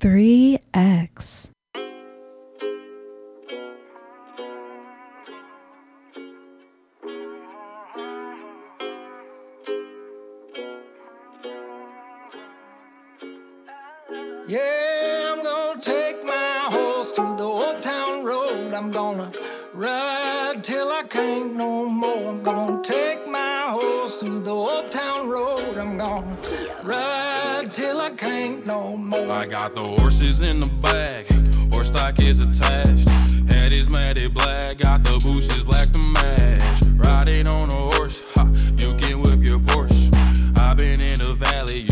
3x I got the horses in the back, horse stock is attached. Head is matted black, got the bushes black to match. Riding on a horse, ha, you can whip your Porsche. i been in the valley,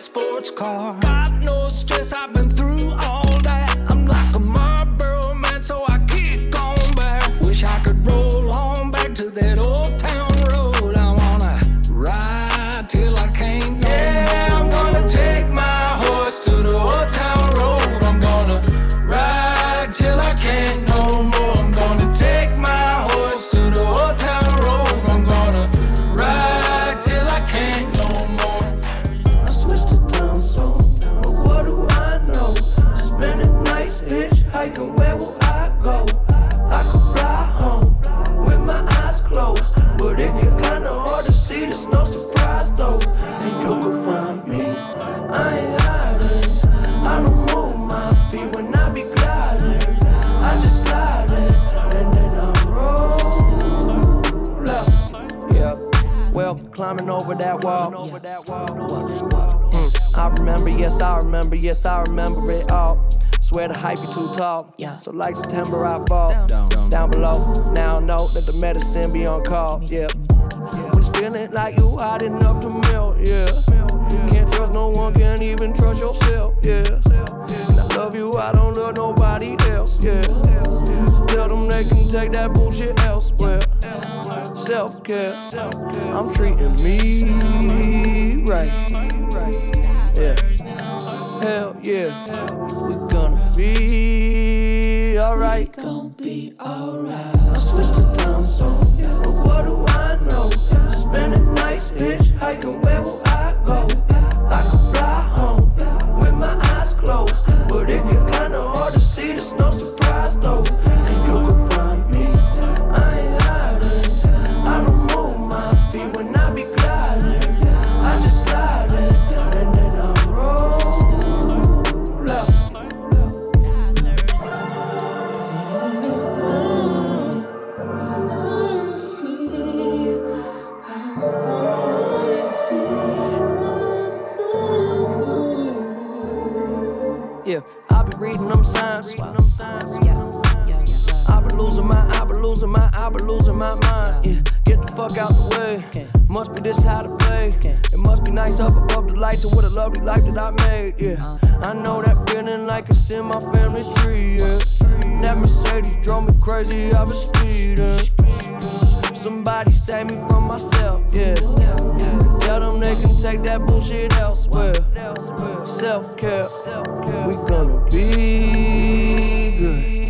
sports car. the hype be too tall. Yeah. So like September, I fall down, down, down below. Now know that the medicine be on call. Yeah. yeah. When it's feeling like you hot enough to melt. Yeah. Can't trust no one, can't even trust yourself. Yeah. And I love you, I don't love nobody else. Yeah. Tell them they can take that bullshit elsewhere. Self care. I'm treating me right. Yeah. Hell yeah alright. Gonna be alright. I switched the time zone, but what do I know? Spending nights hitchhiking, where will I? walk out the way. Okay. Must be this how to play. Okay. It must be nice up above the lights and what a lovely life that I made. Yeah, uh-huh. I know that feeling like it's in my family tree. Yeah, that Mercedes drove me crazy. I was speeding. Somebody save me from myself. Yeah. yeah. Tell them they can take that bullshit elsewhere. Self care. We gonna be good.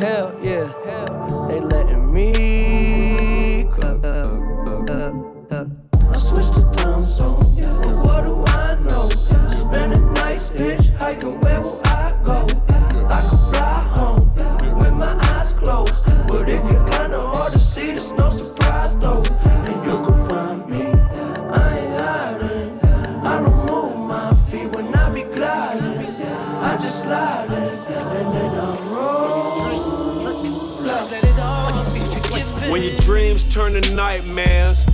Hell yeah. Turning nightmares.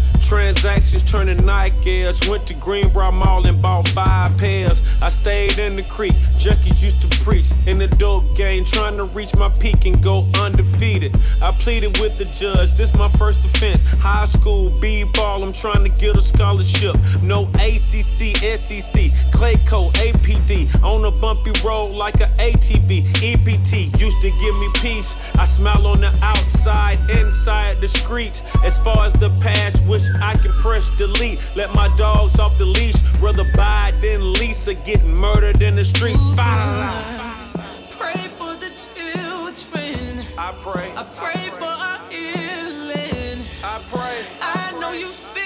Transactions turning night airs. Went to Greenbrier Mall and bought five pairs. I stayed in the creek. Junkies used to preach in the dope game, trying to reach my peak and go undefeated. I pleaded with the judge. This my first offense. High school B ball. I'm trying to get a scholarship. No ACC, SEC, Clayco, APD. On a bumpy road like a ATV. EPT used to give me peace. I smile on the outside, inside the street. As far as the past, wish I can press delete. Let my dogs off the leash. Rather buy than Lisa getting murdered in the streets. Pray for the children. I pray. I pray for our healing. I pray. I know you feel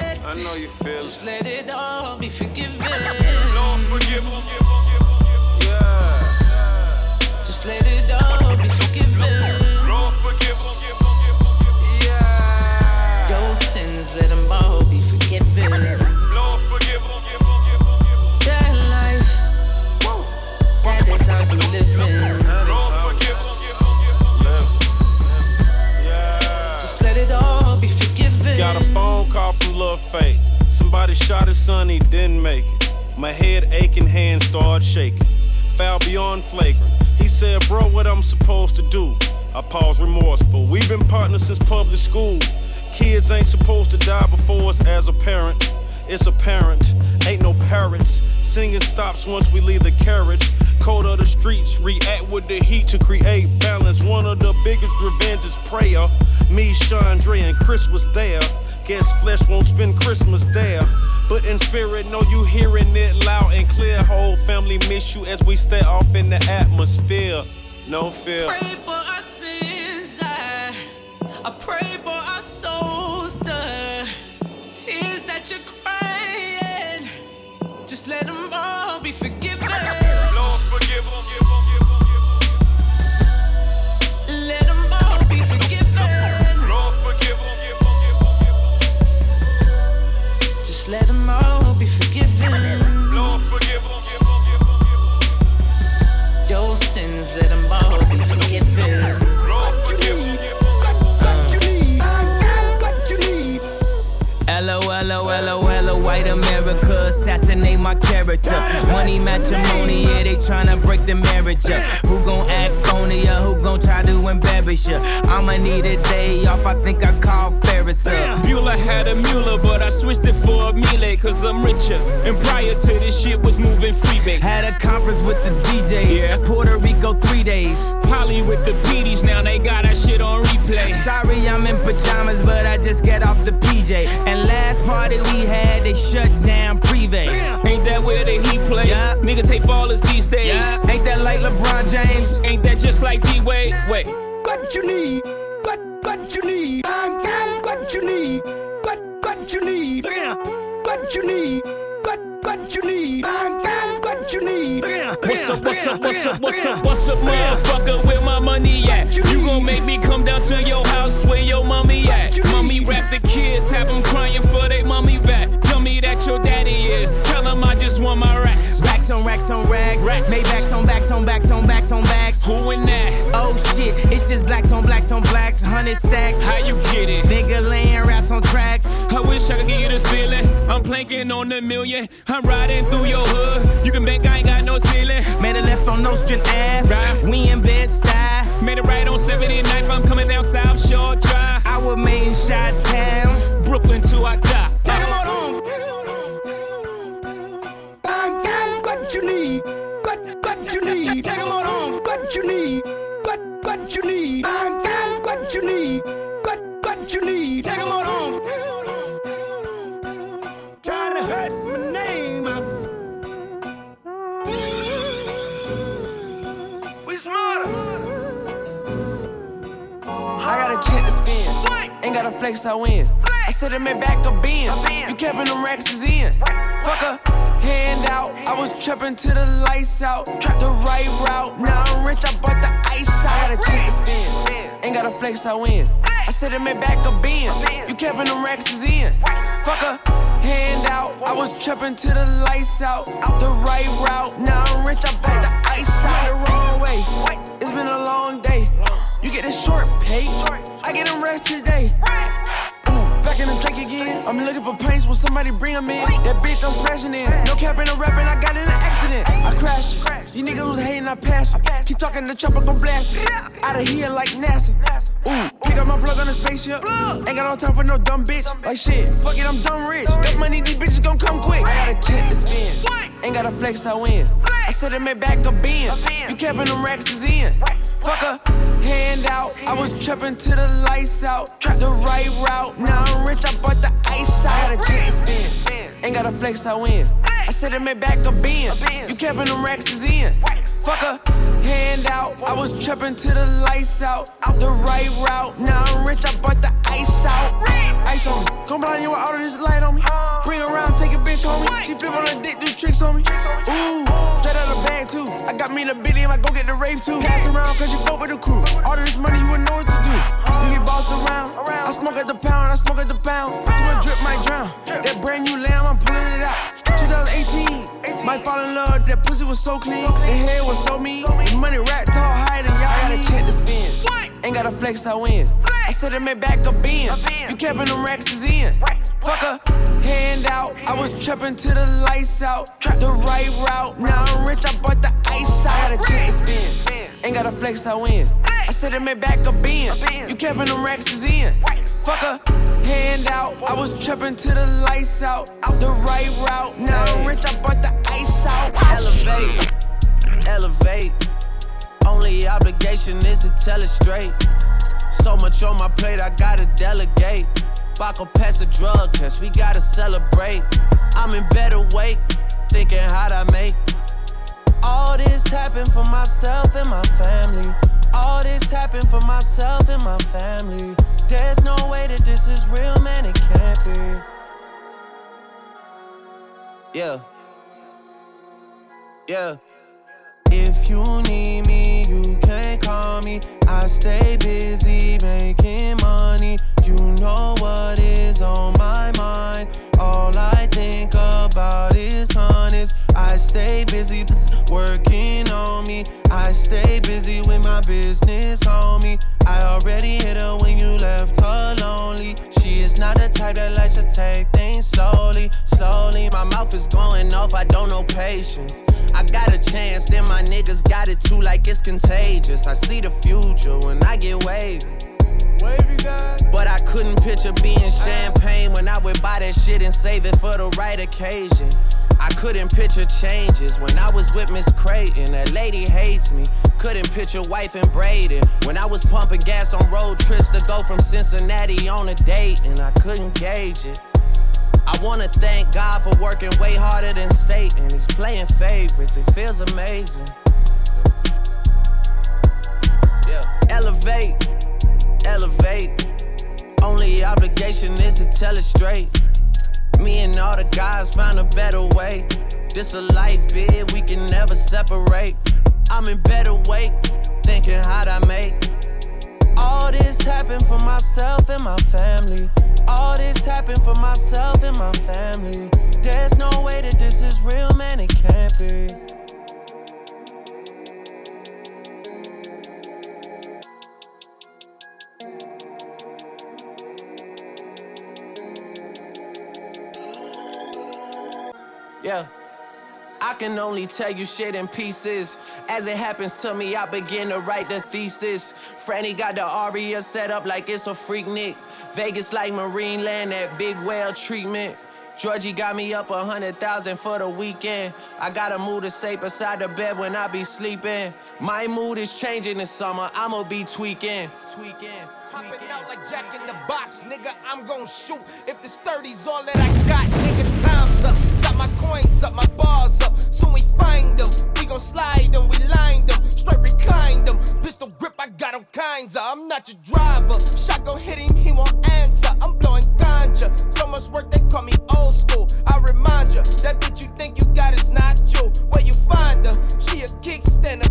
it. I know you feel Just it. let it all be forgiven. Lord, forgive them. Somebody shot his son, he didn't make it. My head aching, hands started shaking. Foul beyond flagrant. He said, Bro, what I'm supposed to do? I paused remorseful. We've been partners since public school. Kids ain't supposed to die before us as a parent. It's apparent, ain't no parrots. Singing stops once we leave the carriage. Cold of the streets, react with the heat to create balance. One of the biggest revenges, prayer. Me, Chandre, and Chris was there. Guess flesh won't spend Christmas there. But in spirit, know you hearing it loud and clear. Whole family miss you as we stay off in the atmosphere. No fear. pray for our sins. I, I pray assassinate my character. Money matrimony, yeah, they tryna break the marriage up. Who gon' act phony or who gon' try to embarrass you? I'ma need a day off, I think I call Ferris up. Mueller had a Mueller, but I switched it for a Miele, cause I'm richer. And prior to this shit was moving freebase. Had a conference with the DJs, Yeah. Puerto Rico three days. Polly with the PDs, now they got that shit on replay. Sorry, I'm in pajamas, but I just get off the PJ. And last party we had, they shut down Privé. Ain't that where the heat play? Yeah. Niggas hate ballers these days. Yeah. Ain't that like LeBron James? Ain't that just like D Wade? Wait. What you need? What what you need? I got what you need. What what you need? What you need? What what you need? I got what you need. What's up, what's up, what's up, what's up, what's up, motherfucker? Where my money at? You gon' make me come down to your house where your mommy at? Mommy rap the kids, have them Racks on racks on racks. Maybachs on backs on backs on backs on backs. Who in that? Oh shit, it's just blacks on blacks on blacks. Hundred stack. How you get it? Nigga laying raps on tracks. I wish I could give you this feeling. I'm planking on the million. I'm riding through your hood. You can bet I ain't got no ceiling. Made a left on Nostrand Ave. Right. We in Bed-Stuy. Made it right on 79th. I'm coming down South Shore Drive. I was made in Shot Town. Brooklyn till I die. Ain't got a flex, I win. I said it made back a bin. You kept them racks is in. Fuck a hand out. I was trapping to the lights out. The right route. Now I'm rich, I bought the ice out. I got a check to spend. Ain't got a flex, I win. I said it made back a bin. You kept them racks is in. Fuck a hand out. I was trapping to the lights out. The right route. Now I'm rich, I bought the ice out. The wrong way. It's been a long day. You get a short pay. I get them rest today somebody bring him in. That bitch I'm smashing in. No cap in a rapping, I got in an accident. I crashed it. You niggas was hating, I passed it. Keep talking, the chopper gon' blast it. Out of here like NASA. Ooh, pick up my plug on the spaceship. Ain't got no time for no dumb bitch. Like shit, fuck it, I'm dumb rich. Got money, these bitches gon' come quick. I got a check to spin. Ain't got a flex, I win. I said it made back a bin. You capping them racks is in. Fuck a hand out. I was trapping to the lights out. The right route. Now I'm rich, I bought the ice. I got a check to spin. Ain't got a flex, I win. I said it made back a bin. You capping them racks is in. Fuck a hand out. I was trapping to the lights out. The right route. Now I'm rich, I bought the ice out. Ice on me. Come blind you with all of this light on me. Bring around, take a bitch on me. She flip on her dick, do tricks on me. Ooh, straight out the bag too. I got me the bitty, I go get the rave too. Pass around, cause you fuck with the crew. All of this money, you wouldn't know what to do. You get bossed around. I smoke at the pound, I smoke at the pound. Too much drip, might drown. That brand new lamb, I'm pulling it out. 2018, might fall in love. That pussy was so clean, the hair was so mean. The money rat tall, higher than y'all. I got a check to spin. Ain't got a flex, I win. I said it made back a bin. You capping them racks is in. Fuck a hand out. I was trapping to the lights out. The right route. Now I'm rich, I bought the ice out. I got a check to spin. Ain't got a flex, I win. I said it made back a bin. You capping them racks is in. Fuck trapping to the lights out. The right route. Now I'm rich, I bought the ice out. Elevate, elevate. Only obligation is to tell it straight. So much on my plate, I gotta delegate. Baco pass a drug test, we gotta celebrate. I'm in better weight, thinking how'd I make. All this happened for myself and my family. All this happened for myself and my family. There's no way that this is real, man, it can't be. Yeah. Yeah. If you need me, you can call me. I stay busy making money. You know what is on my mind. All I think about is honest. I stay busy working on me. I stay busy with my business, homie. I already hit her when you left her lonely. She is not the type that likes to take things slowly, slowly. My mouth is going off, I don't know patience. I got a chance, then my niggas got it too, like it's contagious. I see the future when I get wavy. But I couldn't picture being champagne when I would buy that shit and save it for the right occasion. I couldn't picture changes when I was with Miss Creighton. That lady hates me. Couldn't picture wife and Braden when I was pumping gas on road trips to go from Cincinnati on a date, and I couldn't gauge it. I wanna thank God for working way harder than Satan. He's playing favorites, it feels amazing. Yeah, elevate, elevate. Only obligation is to tell it straight. Me and all the guys found a better way. This a life bid, we can never separate. I'm in better weight, thinking how'd I make. All this happened for myself and my family. All this happened for myself and my family. There's no way that this is real, man, it can't be. Yeah. I can only tell you shit in pieces. As it happens to me, I begin to write the thesis. Franny got the aria set up like it's a Freaknik. Vegas like Marine Land, that big whale treatment. Georgie got me up a hundred thousand for the weekend. I gotta move to safe beside the bed when I be sleeping. My mood is changing this summer, I'ma be tweaking. Tweaking. Popping out like Jack in the box, nigga. I'm gon' shoot. If this 30's all that I got, nigga, coins up, my bars up. Soon we find them. We gon' slide them, we line them. Straight recline them. Pistol grip, I got all kinds of. I'm not your driver. Shotgun hit him, he won't answer. I'm blowing ganja. So much work, they call me old school. I remind ya, that bitch you think you got is not you. Where you find her? She a kickstand,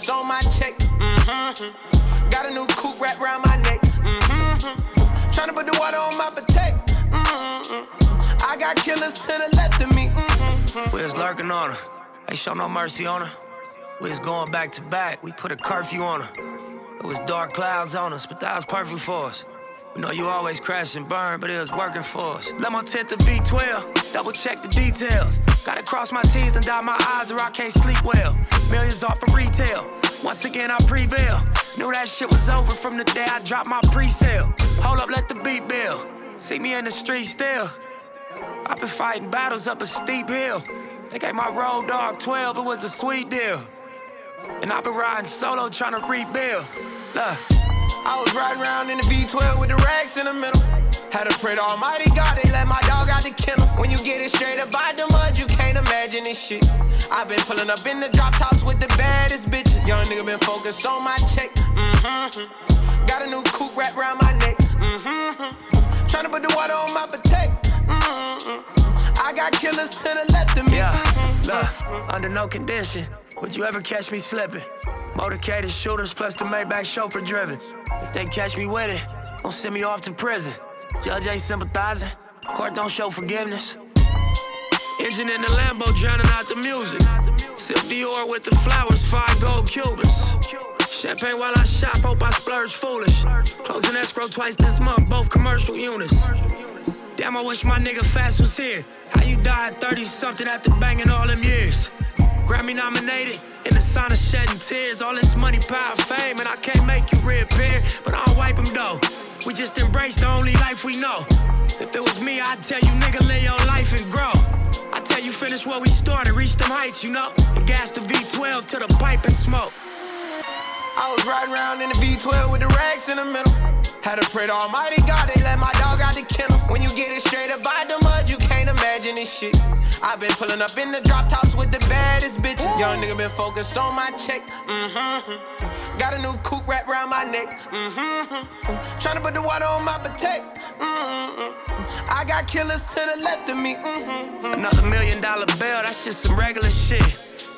been on my check. Mm-hmm. Got a new coupe wrapped around my neck. Mm-hmm. Tryna put the water on my potato. Mm-hmm. I got killers to the left of me. Mm-hmm. We was lurking on her. Ain't show no mercy on her. We was going back to back. We put a curfew on her. It was dark clouds on us, but that was perfect for us. We know you always crash and burn, but it was working for us. Let my tent to V12, double check the details. Gotta cross my T's and dot my I's or I can't sleep well. Millions off of retail. Once again, I prevail. Knew that shit was over from the day I dropped my pre-sale. Hold up, let the beat build. See me in the street still. I've been fighting battles up a steep hill. They gave my road dog 12, it was a sweet deal. And I've been riding solo trying to rebuild. Look. I was riding around in the V12 with the racks in the middle. Had to pray to Almighty God, they let my dog out the kennel. When you get it straight up out the mud, you can't imagine this shit. i been pulling up in the drop tops with the baddest bitches. Young nigga been focused on my check. Mm-hmm. Got a new coupe wrapped around my neck. Mm-hmm. Tryna put the water on my potato. Mm-hmm. I got killers to the left of me. Yeah, look, under no condition would you ever catch me slipping. Motorcaded shooters plus the Maybach chauffeur driven. If they catch me with it, don't send me off to prison. Judge ain't sympathizing, court don't show forgiveness. Engine in the Lambo drowning out the music. Sip Dior with the flowers, five gold Cubans. Champagne while I shop, hope I splurge foolish. Closing escrow twice this month, both commercial units. Damn, I wish my nigga Fatts was here. How you died 30 something after banging all them years? Grammy nominated, in the sign of shedding tears. All this money, power, fame, and I can't make you reappear, but I'll wipe them though. We just embrace the only life we know. If it was me, I'd tell you, nigga, live your life and grow. I tell you, finish where we started, reach them heights, you know. And gas the V12 to the pipe and smoke. I was riding around in the V12 with the racks in the middle. Had to pray to Almighty God, they let my dog out the kennel. When you get it straight up by the mud, you can't imagine this shit. I've been pulling up in the drop tops with the baddest bitches. Young nigga been focused on my check. Mm-hmm. Got a new coupe wrapped around my neck. Mm-hmm. Tryna put the water on my potato. Mm-hmm. I got killers to the left of me. Mm-hmm. Another million dollar bill, that's just some regular shit.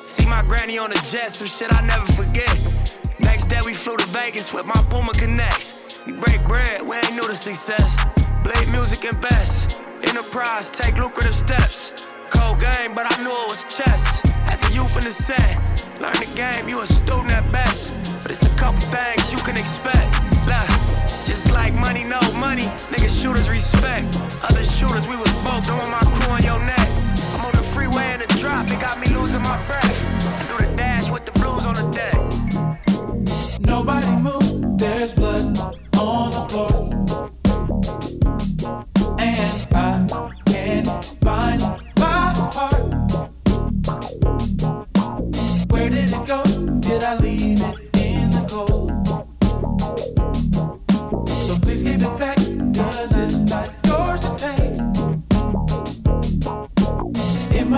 See my granny on the jet, some shit I never forget. Next day we flew to Vegas with my Puma Connects. We break bread, we ain't new to success. Blade music and best. Enterprise, take lucrative steps. Cold game, but I knew it was chess. As a youth in the set, learn the game, you a student at best. But it's a couple things you can expect. Look, just like money, no money, niggas shooters respect. Other shooters, we was both doing my crew on your neck. I'm on the freeway in the drop, it got me losing my breath. I do the dash with the blues on the deck. Nobody move, there's blood on the floor.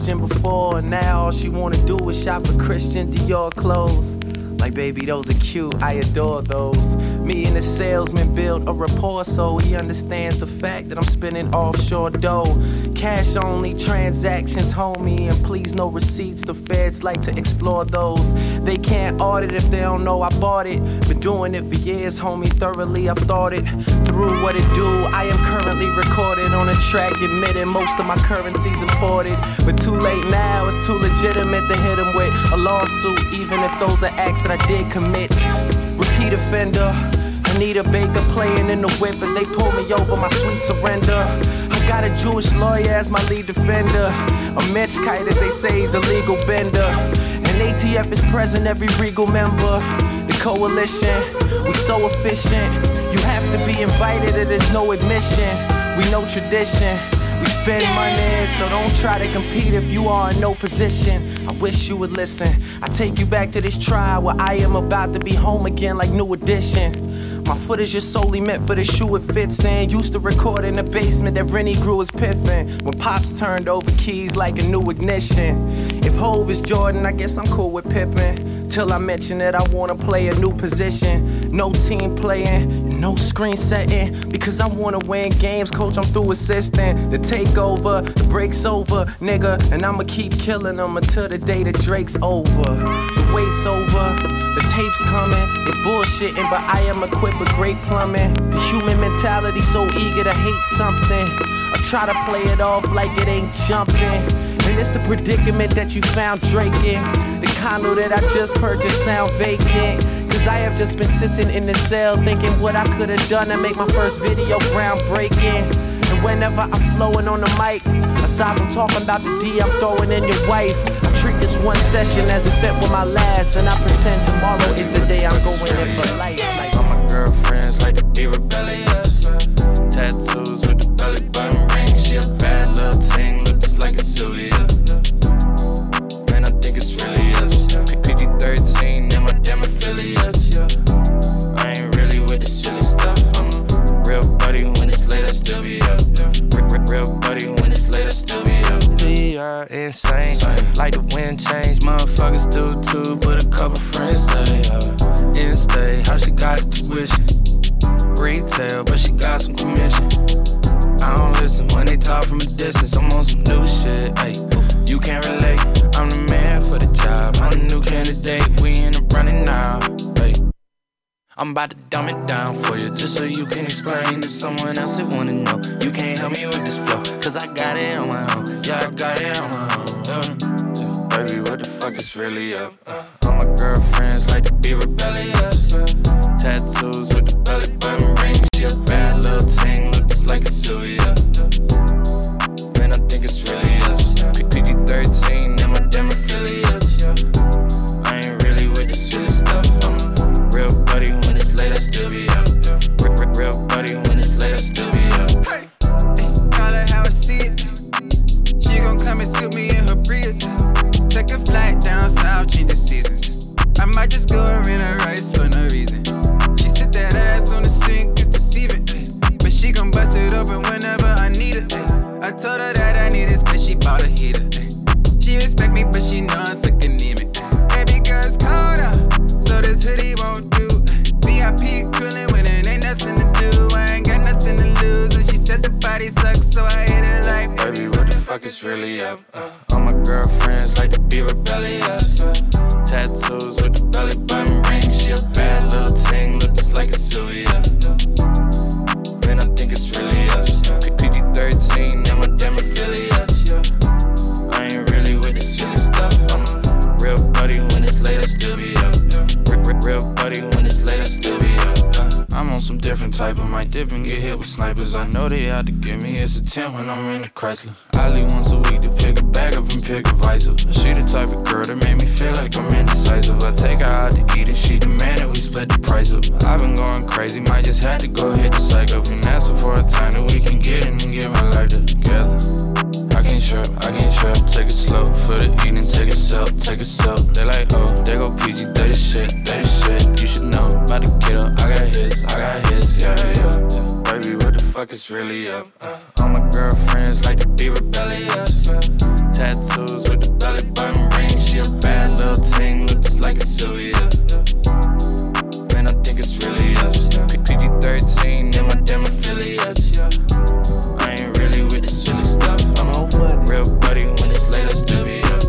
Before, and now all she wanna do is shop for Christian Dior clothes. Like, baby, those are cute, I adore those. Me and the salesman build a rapport so he understands the fact that I'm spending offshore dough. Cash only transactions, homie, and please no receipts. The feds like to explore those. They can't audit if they don't know I bought it. Been doing it for years, homie, thoroughly I've thought it through what it do. I am currently recorded on a track, admitting most of my currency's imported. But too late now, it's too legitimate to hit them with a lawsuit, even if those are acts that I did commit. Repeat offender. Anita Baker playing in the whip as they pull me over my sweet surrender. I got a Jewish lawyer as my lead defender. A Mitch kite, as they say, is a legal bender. And ATF is present, every regal member. The coalition, we so efficient. You have to be invited, it is no admission. We know tradition. We spend money, so don't try to compete if you are in no position. I wish you would listen. I take you back to this trial where I am about to be home again like new edition. My footage is just solely meant for the shoe it fits in. Used to record in the basement that Rennie grew his piffin. When pops turned over keys like a new ignition. If Hove is Jordan, I guess I'm cool with Pippen. Till I mention that I wanna play a new position. No team playing, no screen setting. Because I wanna win games, coach, I'm through assisting. The takeover, the break's over, nigga. And I'ma keep killing them until the day that Drake's over. The wait's over. The tape's coming, they bullshitting, but I am equipped with great plumbing. The human mentality so eager to hate something. I try to play it off like it ain't jumping. And it's the predicament that you found Drake in. The condo that I just purchased sound vacant. Cause I have just been sitting in the cell thinking what I could have done to make my first video groundbreaking. And whenever I'm flowing on the mic, aside from talking about the D I'm throwing in your wife, I treat this one session as if it were my last, and I pretend tomorrow is the day I'm going in for life. Like all my girlfriends like to be rebellious. Talk from a distance. I'm on some new shit. Ay, you can't relate. I'm the man for the job. I'm the new candidate. We in the running now. Ay. I'm about to dumb it down for you just so you can explain to someone else that wanna know. You can't help me with this flow, cause I got it on my own. Yeah, I got it on my own. Yeah. Baby, what the fuck is really up? Uh, all my girlfriends like to be rebellious. Uh, tattoos with the belly button ring. She a bad little thing, look just like a Sylvia. I think it's really us. PG 13 in my damn affiliates. I ain't really with the silly stuff. I'm a real buddy when it's late, I still be up. Real buddy when it's late, I still be up. Hey, call her how I see it. She gon' come and scoop me in her Prius. Take a flight down south, change the seasons. I might just go and rent a rice for no reason. She sit that ass on the sink, deceive it. But she gon' bust it open whenever I need it. I told her that Is really up? Uh, all my girlfriends like to be rebellious. Uh, tattoos with the belly button ring. She a bad little thing, look just like a Sylvia. Different type of might dip and get hit with snipers. I know they out to get me. It's a 10 when I'm in the Chrysler. I leave once a week to pick a bag up and pick a visor. She the type of girl that made me feel like I'm indecisive. I take her out to eat and she demanded we split the price up. I've been going crazy, might just have to go hit the psych up and ask her for a time that we can get in and get my life together. I can't trip, I can't trip, take it slow for the what the fuck is really up? Uh, all my girlfriends like to be rebellious. Tattoos with the belly button ring, she a bad little thing, look just like a Sylvia. Man, I think it's really us. PG 13 and my damn affiliates, yeah. I ain't really with the silly stuff. I'm a real buddy when it's late, I still be up.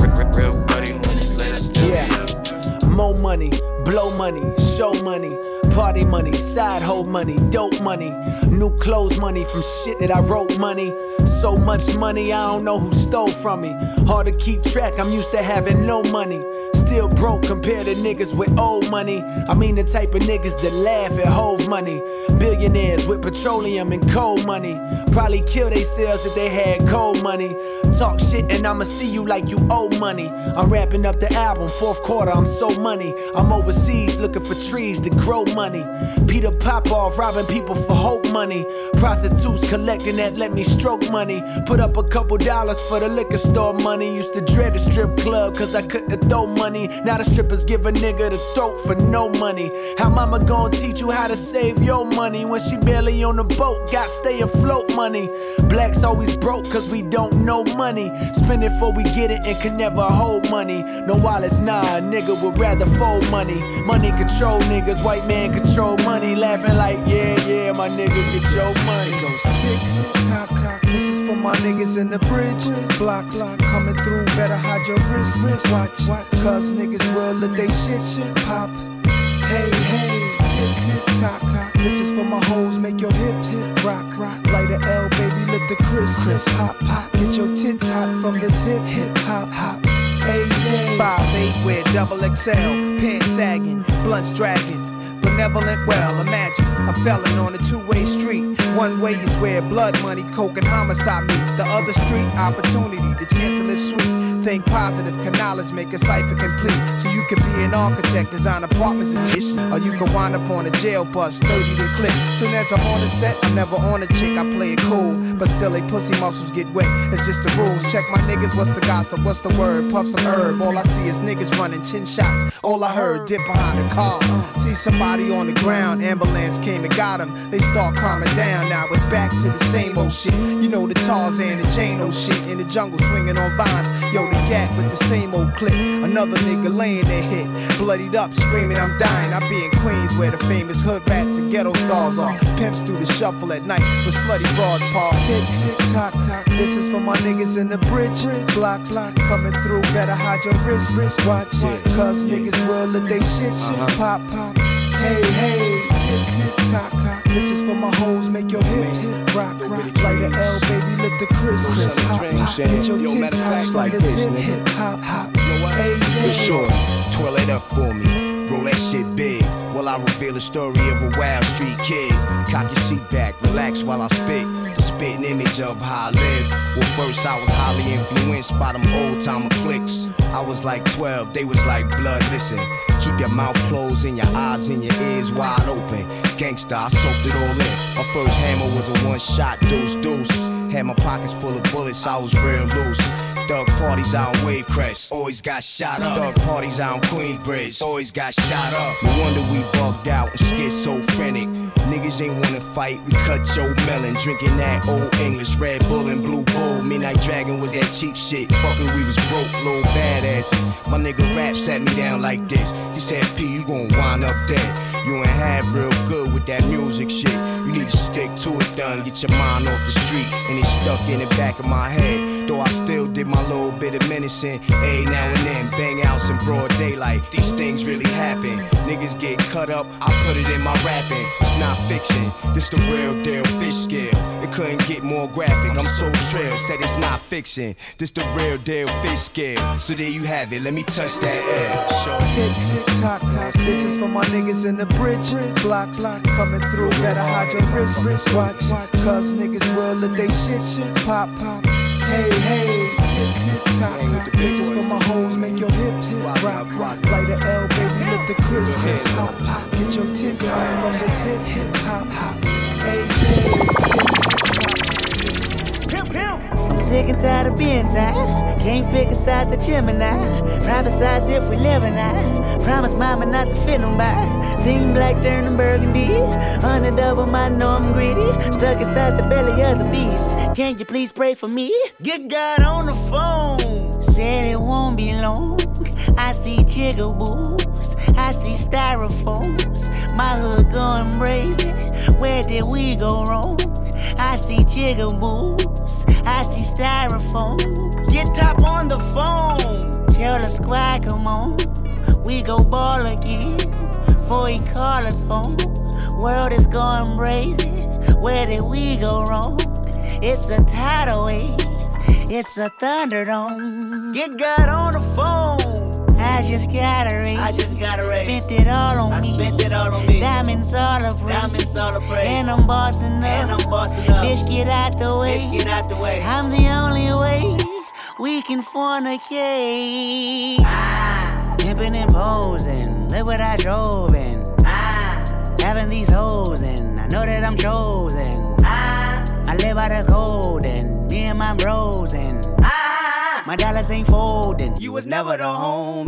Real, real, real buddy when it's late, I still be up. More money, blow money, show money, party money, side hoe money, dope money, new clothes money from shit that I wrote money. So much money, I don't know who stole from me. Hard to keep track, I'm used to having no money. Still broke compared to niggas with old money. I mean the type of niggas that laugh at Hove money. Billionaires with petroleum and coal money. Probably kill they themselves if they had cold money. Talk shit and I'ma see you like you owe money. I'm wrapping up the album, fourth quarter, I'm so money. I'm overseas looking for trees to grow money. Peter Popoff robbing people for hope money. Prostitutes collecting that let me stroke money. Put up a couple dollars for the liquor store money. Used to dread the strip club cause I couldn't throw money. Now the strippers give a nigga the throat for no money. How mama gonna teach you how to save your money when she barely on the boat? Got stay afloat money. Blacks always broke cause we don't know money. Spend it before we get it and can never hold money. No wallets, nah, nigga would rather fold money. Money control niggas, white man control money. Laughing like, yeah, yeah, my nigga get your money. goes tick tock tock. This is for my niggas in the bridge. Blocks coming through, better hide your wrist. Watch, cause niggas will let they shit shit pop. Hey, hey, tick tick tock tock. This is for my hoes, make your hips rock rock. Light a L, baby, let the Chris hop hop. Get your tits hot from this hip hip hop hop. Hey, hey. Five with double XL, pants sagging, blunts dragging. Benevolent, well, imagine a felon on a two-way street. One way is where blood money, coke, and homicide meet. The other street, opportunity, the chance to live sweet. Think positive, can knowledge make a cipher complete. So you could be an architect, design apartments and ish. Or you could wind up on a jail bus, 30 to click. Soon as I'm on the set, I'm never on a chick, I play it cool. But still, they pussy muscles get wet. It's just the rules. Check my niggas, what's the gossip? What's the word? Puff some herb. All I see is niggas running 10 shots. All I heard, dip behind the car. See somebody on the ground, ambulance came and got him. They start calming down. Now it's back to the same old shit. You know the Tarzan and Jane old shit in the jungle swinging on vines. Yo, the gat with the same old clip. Another nigga laying there hit, bloodied up, screaming I'm dying. I be in Queens where the famous hood rats and ghetto stars are. Pimps do the shuffle at night with slutty broads paw. Tick tick tock tock. This is for my niggas in the bridge. Blocks coming through, better hide your wrist. Watch it, cause niggas will let they shit shit pop pop. Hey hey, tick tick tock tock. This is for my hoes, make your hips rock rock. Light a L, baby, let the Chris Chris hop hop. Get your tits hot like this hip hip hop hop. Hey For hey. sure, twirl it up for me. Roll that shit big. While I reveal the story of a wild street kid. Cock your seat back, relax while I spit. The spitting image of how I live. Well, first I was highly influenced by them old timer clicks. I was like 12, they was like blood. Listen, keep your mouth closed and your eyes and your ears wide open. Gangsta, I soaked it all in. My first hammer was a one shot deuce deuce. Had my pockets full of bullets, I was real loose. Thug parties on Wave Crest, always got shot up. Thug parties on Queensbridge, always got shot up. No wonder we bugged out and schizophrenic. Niggas ain't wanna fight, we cut your melon. Drinking that old English Red Bull and Blue Bull. Midnight Dragon was that cheap shit. Fucking we was broke, little badasses. My nigga rap sat me down like this. He said, P, you gon' wind up dead. You ain't half real good with that music shit. You need to stick to it, done. Get your mind off the street, and it's stuck in the back of my head. Though I still did my little bit of menacing, a now and then, bang outs in broad daylight. These things really happen. Niggas get cut up, I put it in my rapping. It's not fiction, this the real deal, fish scale. It couldn't get more graphic. I'm so trill, said it's not fiction. This the real deal, fish scale. So there you have it. Let me touch that L. Sure. Tick, tick, tock, tock. This is for my niggas in the bridge. Blocks coming through. Better hide your wrist. Watch, cause niggas will let they shit, shit pop, pop. Hey, hey, tick, tick, tock, tock. This is for my hoes. Make your hips rock, rock. Light a L, baby. Let the Christmas hop, pop. Get your tits hot from this hip, hip hop, hop. Hey, hey, I'm sick and tired of being tired. Can't pick a side the Gemini. Private if we live and I. Promise mama not to fit them by. Seen black turning burgundy. Hundred of them, I know I'm greedy. Stuck inside the belly of the beast. Can you please pray for me? Get God on the phone. Said it won't be long. I see jigaboos. I see styrofoams. My hood going crazy. Where did we go wrong? I see jigaboos. I see styrofoam. Get top on the phone. Tell the squad, come on. We go ball again. Before he call us home. World is going crazy. Where did we go wrong? It's a tidal wave. It's a thunderdome. Get God on the phone. I just got a raise. I just got a raise. Spent it all on I me. spent it all on me. Diamonds all of praise. Diamonds all of praise. And I'm bossing up. And I'm bossing up. Bitch, get out the way. Bitch, get out the way. I'm the only way we can fornicate. Ah. Pimping and posing. Look what I drove in. Ah. Having these hoes and I know that I'm chosen. Ah. I live by the code and me and my bros and ah. My dollars ain't folding. You was never the homie.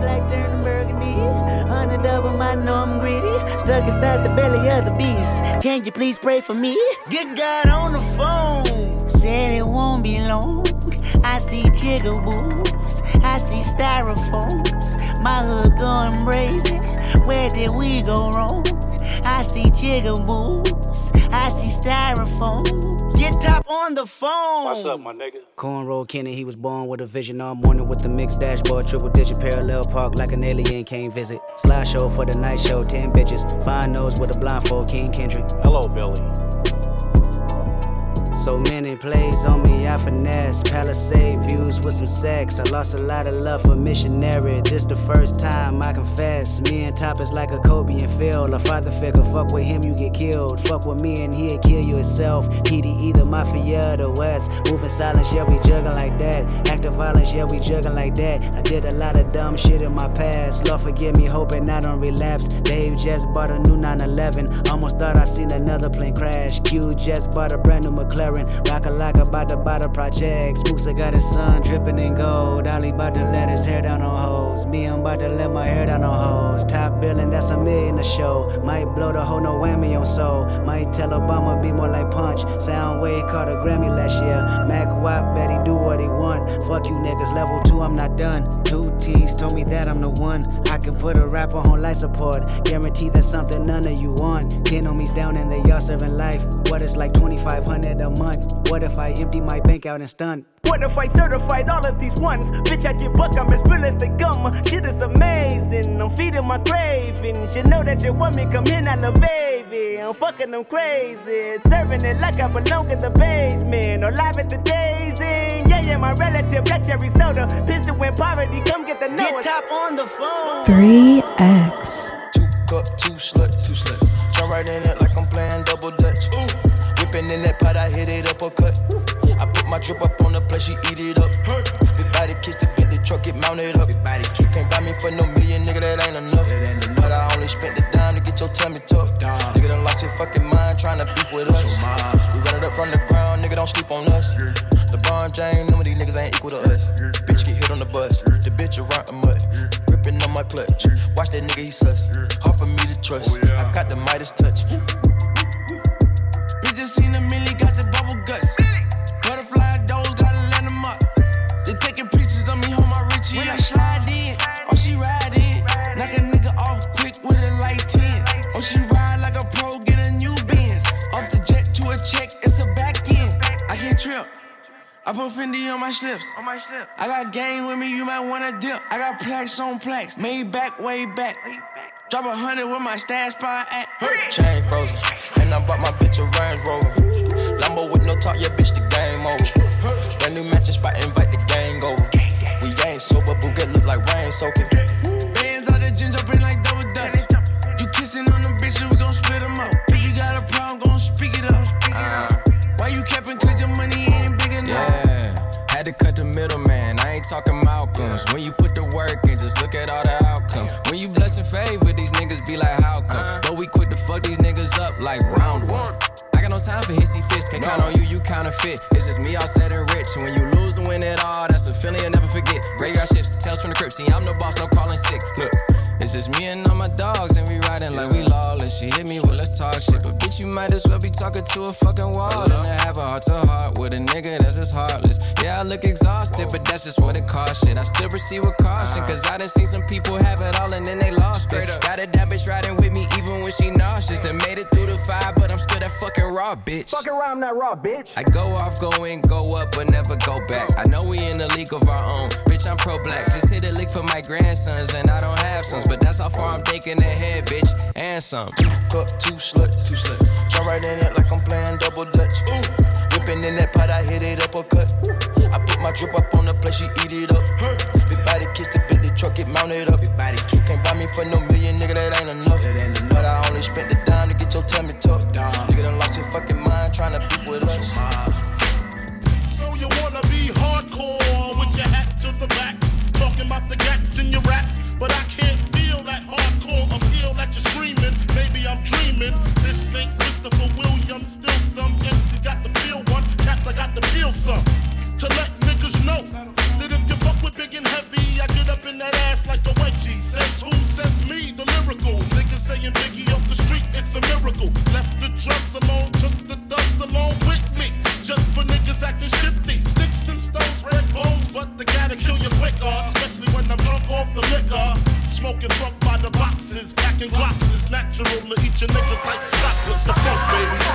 black turning burgundy. Hundred of them, I know I'm greedy. Stuck inside the belly of the beast. Can you please pray for me? Get God on the phone. Said it won't be long. I see jigaboos. I see styrofoams. My hood going crazy. Where did we go wrong? I see jigaboos. I see styrofoam. Get top on the phone. What's up, my nigga? Cornrow Kenny, he was born with a vision all morning with the mixed dashboard, triple digit parallel park like an alien came visit. Slideshow for the night show, 10 bitches. Fine nose with a blindfold, King Kendrick. Hello, Billy. So many plays on me, I finesse. Palisade views with some sex. I lost a lot of love for missionary. This the first time I confess. Me and Top is like a Kobe and Phil. A father figure, fuck with him, you get killed. Fuck with me and he'll kill you himself. PD either mafia or the West. Moving silence, yeah, we jugging like that. Active violence, yeah, we jugging like that. I did a lot of dumb shit in my past. Lord forgive me, hoping I don't relapse. Dave just bought a new 911. Almost thought I seen another plane crash. Q just bought a brand new McLaren. Rock a like about to buy the project. Spooks I got his son dripping in gold. Ollie about to let his hair down on hoes. Me, I'm about to let my hair down on hoes. Top billing, that's a million a show. Might blow the whole no whammy on soul. Might tell Obama be more like punch. Soundwave caught a Grammy last year. Mac Watt bet he do what he want. Fuck you niggas, level two, I'm not done. Two T's told me that I'm the one. I can put a rapper on life support. Guarantee that's something none of you want. Ten homies down and they all serving life. What it's like 2500 a month? What if I empty my bank out and stunt? What if I certified all of these ones? Bitch, I get buck, I'm as real as they come. Shit is amazing, I'm feeding my cravings. You know that you want me, come here, not a baby. I'm fucking them crazy. Serving it like I belong in the basement. Or live at the Daisy. Yeah, yeah, my relative, black cherry soda. Pistol in poverty, come get the note. Get top on the phone. 3X. Two cup, two sluts. Two sluts. Jump right in it like I'm playing double dutch. Whipping in that pot, I hit it up a cut. I put my drip up on the plate, she eat it up. Big body kiss the Bentley truck, get mounted up. Can't buy me for no million, nigga, that ain't enough. But I only spent the dime to get your tummy tucked. Nigga done lost your fucking mind trying to beef with us. We run it up from the ground, nigga, don't sleep on us. LeBron James, none of these niggas ain't equal to us. Bitch get hit on the bus, the bitch around the mud. Gripping on my clutch, watch that nigga, he sus. Hard for me to trust, oh, way back. Drop a hundred with my stash spot at. Chain frozen, and I bought my bitch a Range Rover. Lambo with no talk, yeah, bitch, the game over. Brand new matching spot, invite the gang over. We ain't sober, but get look like rain soaking. You. It's just me all set and rich. When you lose and win it all, that's a feeling you'll never forget. Graveyard shifts, tales from the crypt. See, I'm the boss, no calling sick. Look. It's just me and all my dogs, and we riding like we lawless. She hit me, well, let's talk shit. But bitch, you might as well be talking to a fucking wall. And I have a heart to heart with a nigga that's just heartless. Yeah, I look exhausted, but that's just what it costs shit. I still proceed with caution, cause I done seen some people have it all and then they lost it. Got a that bitch riding with me even when she nauseous. They made it through the fire, but I'm still that fucking raw bitch. Fucking around that raw, bitch. I go off, go in, go up, but never go back. I know we in a league of our own. Bitch, I'm pro black. Just hit a lick for my grandsons, and I don't have sons, but that's how far I'm thinking ahead, bitch. And some. Two cup, two sluts. Two sluts. Jump right in it like I'm playing double dutch. Ooh. Whipping in that pot, I hit it uppercut. I put my drip up on the plate, she eat it up. Big body kiss the Bentley truck, get mounted up. Can't buy me for no million, nigga, that ain't enough. That ain't enough. But I only spent the dime to get your tummy tucked. Nigga done lost your fucking mind trying to beef with us. So you wanna be hardcore with your hat to the back, talking about the gats in your raps, but I can't dreaming. This ain't Christopher Williams, still some MC got the feel one, cats I got the feel some. To let niggas know that if you fuck with big and heavy, I get up in that ass like a wedgie. Says who? Says me, the lyrical. Niggas saying Biggie off the street, it's a miracle. Left the drugs alone, took the dubs along with me. Just for niggas acting shifty. Sticks and stones, red bones, but they gotta kill you quicker. Especially when I'm drunk off the liquor. Smoking fuck by the boxes, packing. It's natural to eat your niggas like chocolates. The fuck, baby.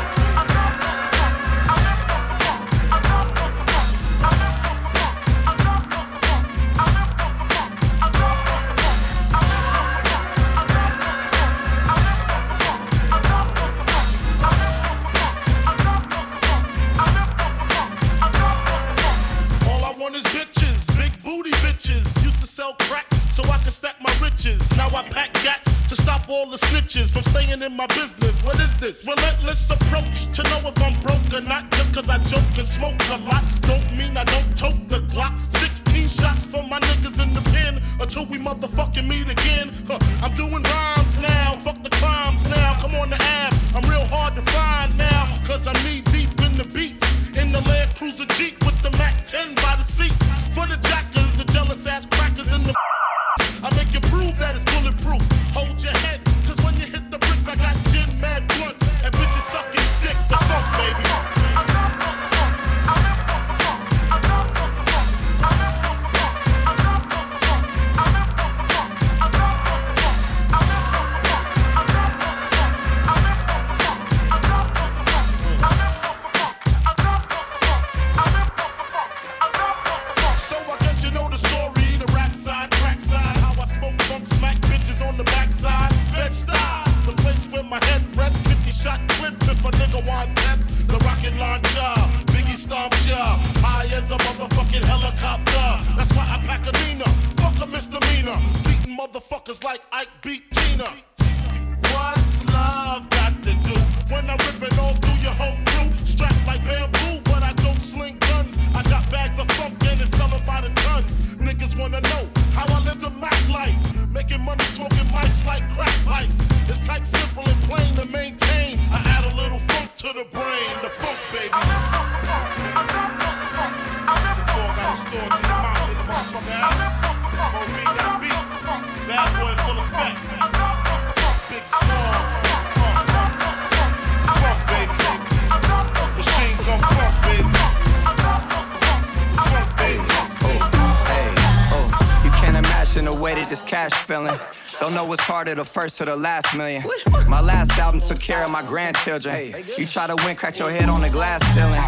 Know what's harder, the first or the last million. My last album took care of my grandchildren. You try to win, crack your head on the glass ceiling.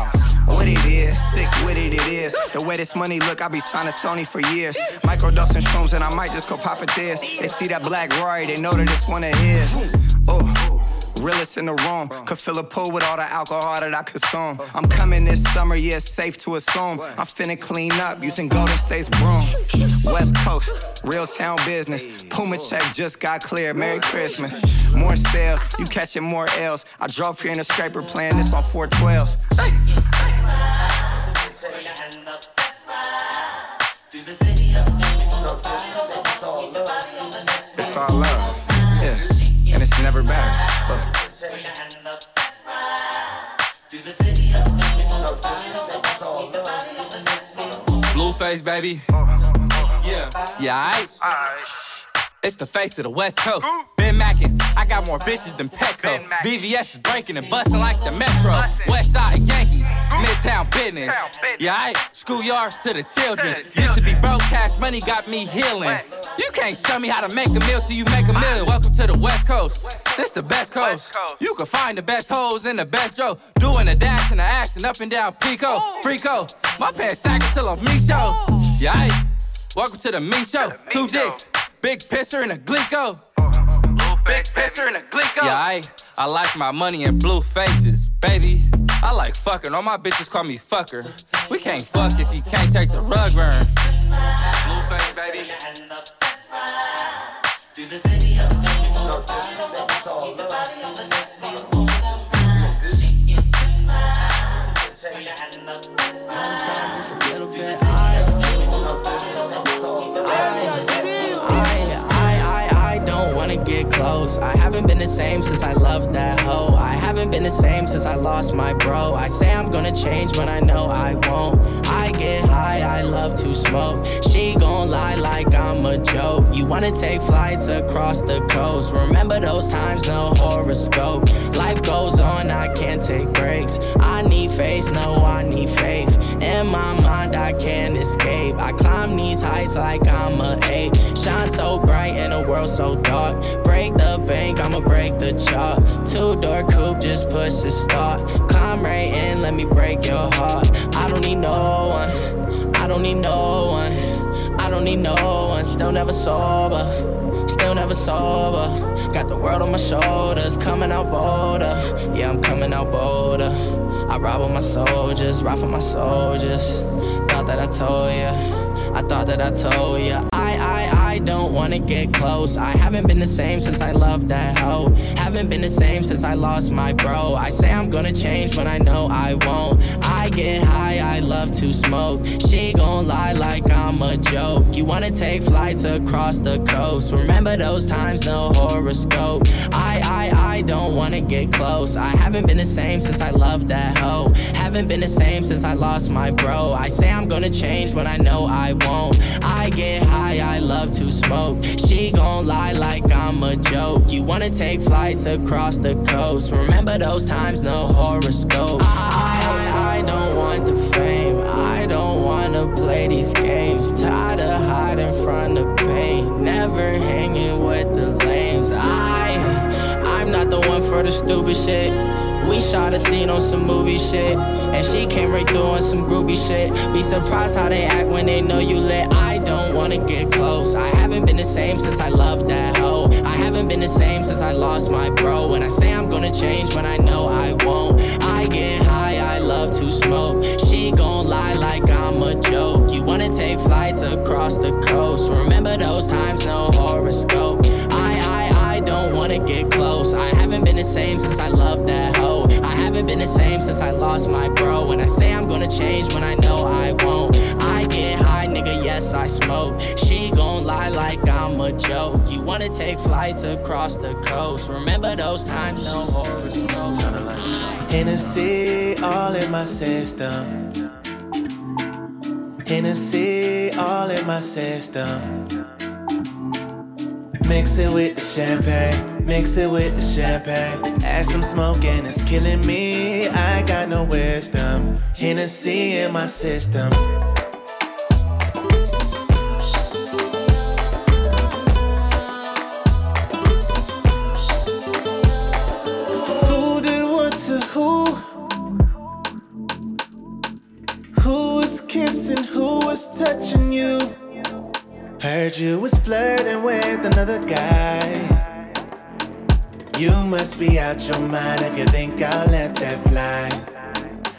what it is. Sick with it, it is. The way this money look, I be signing Sony for years. Microdosing shrooms and I might just go pop it this. They see that black Rory, they know that it's one of his. Oh. Realest in the room. Could fill a pool with all the alcohol that I consume. I'm coming this summer, yeah, it's safe to assume. I'm finna clean up using Golden State's broom. West Coast, real town business. Puma check just got cleared. Merry Christmas. More sales, you catching more L's. I drove here in a scraper playing this on 412s. It's all love, yeah, and it's never. Look. Blueface, baby. Yeah. Yeah, aight. It's the face of the West Coast. Ben Mackin, I got more bitches than Petco. VVS is breaking and busting like the Metro. West Side Yankees, Midtown business. Yeah, I schoolyard to the children. Used to be broke, cash money got me healing. You can't show me how to make a meal till you make a million. Welcome to the West Coast. This the best coast. You can find the best hoes in the best row. Doing the dash and the action up and down Pico. Frico. My pants sack till I'm me show. Yeah, I welcome to the me show. Two dicks. Big pisser and a glico. Big pisser and a glico. Yeah, I, I like my money in blue faces, baby. I like fucking. All my bitches call me fucker. We can't fuck if you can't take the rug burn. Blue face, baby. Just a little I haven't been the same since I loved that hoe. I haven't been the same since I lost my bro. I say I'm gonna change when I know I won't. I get high, I love to smoke. She gon' lie like I'm a joke. You wanna take flights across the coast. Remember those times, no horoscope. Life goes on, I can't take breaks. I need faith, no, I need faith. In my mind, I can't escape. I climb these heights like I'm a eight. Shine so bright in a world so dark. Break the bank, I'ma break the chart. Two door coupe, just push the start. Climb right in, let me break your heart. I don't need no one. I don't need no one. I don't need no one. Still never sober. Still never sober. Got the world on my shoulders. Coming out bolder. Yeah, I'm coming out bolder. I ride with my soldiers. Ride for my soldiers. Thought that I told ya. I thought that I told ya. I, I, I don't wanna get close. I haven't been the same since I loved that hoe. Haven't been the same since I lost my bro. I say I'm gonna change when I know I won't. I get high, I love to smoke. She gon' lie like I'm a joke. You wanna take flights across the coast. Remember those times, no horoscope. I, I, I don't wanna get close. I haven't been the same since I loved that hoe. Haven't been the same since I lost my bro. I say I'm gonna change when I know I won't. I get high, I love to smoke. She gon' lie like I'm a joke. You wanna take flights across the coast. Remember those times, no horoscope. I, I, I don't want the fame. I don't wanna play these games. Tired of hiding from the pain. Never hanging with the lames. I, I'm not the one for the stupid shit. We shot a scene on some movie shit. And she came right through on some groovy shit. Be surprised how they act when they know you lit. I wanna get close. I haven't been the same since I loved that hoe. I haven't been the same since I lost my bro. And I say I'm gonna change when I know I won't. I get high, I love to smoke. She gon' lie like I'm a joke. You wanna take flights across the coast. Remember those times, no horoscope. I, I, I don't wanna get close. I haven't been the same since I loved that hoe. I haven't been the same since I lost my bro. And I say I'm gonna change when I know I won't. Get high, nigga, yes, I smoke. She gon' lie like I'm a joke. You wanna take flights across the coast. Remember those times, no horoscope. Hennessy all in my system. Hennessy all in my system. Mix it with the champagne, mix it with the champagne. Add some smoke and it's killing me. I got no wisdom. Hennessy in my system. Heard you was flirting with another guy. You must be out your mind if you think I'll let that fly.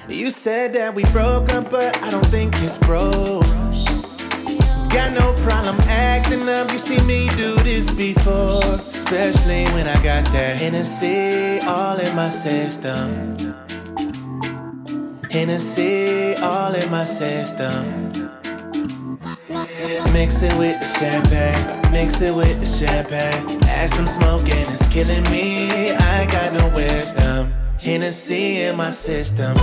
You said that we broke up, but I don't think it's broke. Got no problem acting up, you see me do this before. Especially when I got that Hennessy all in my system. Hennessy all in my system. Mix it with the champagne, mix it with the champagne. Add some smoke and it's killing me. I got no wisdom. Hennessy in my system.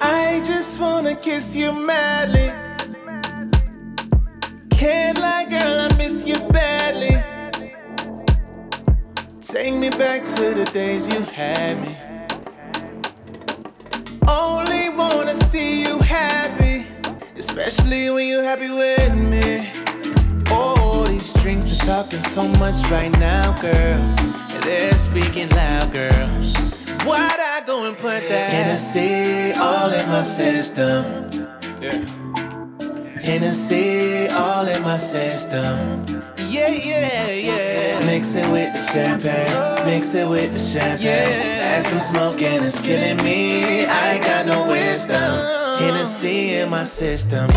I just wanna kiss you madly. Can't lie, girl, I miss you Take me back to the days you had me. Only wanna see you happy, especially when you're happy with me. Oh, these drinks are talking so much right now, girl. And they're speaking loud, girl. Why'd I go and put that Hennessy all in my system? Yeah. Hennessy all in my system. Yeah, yeah, yeah. Mix it with the champagne, mix it with the champagne. Yeah. Add some smoke and it's killing me. I ain't got no wisdom. Hennessy in my system.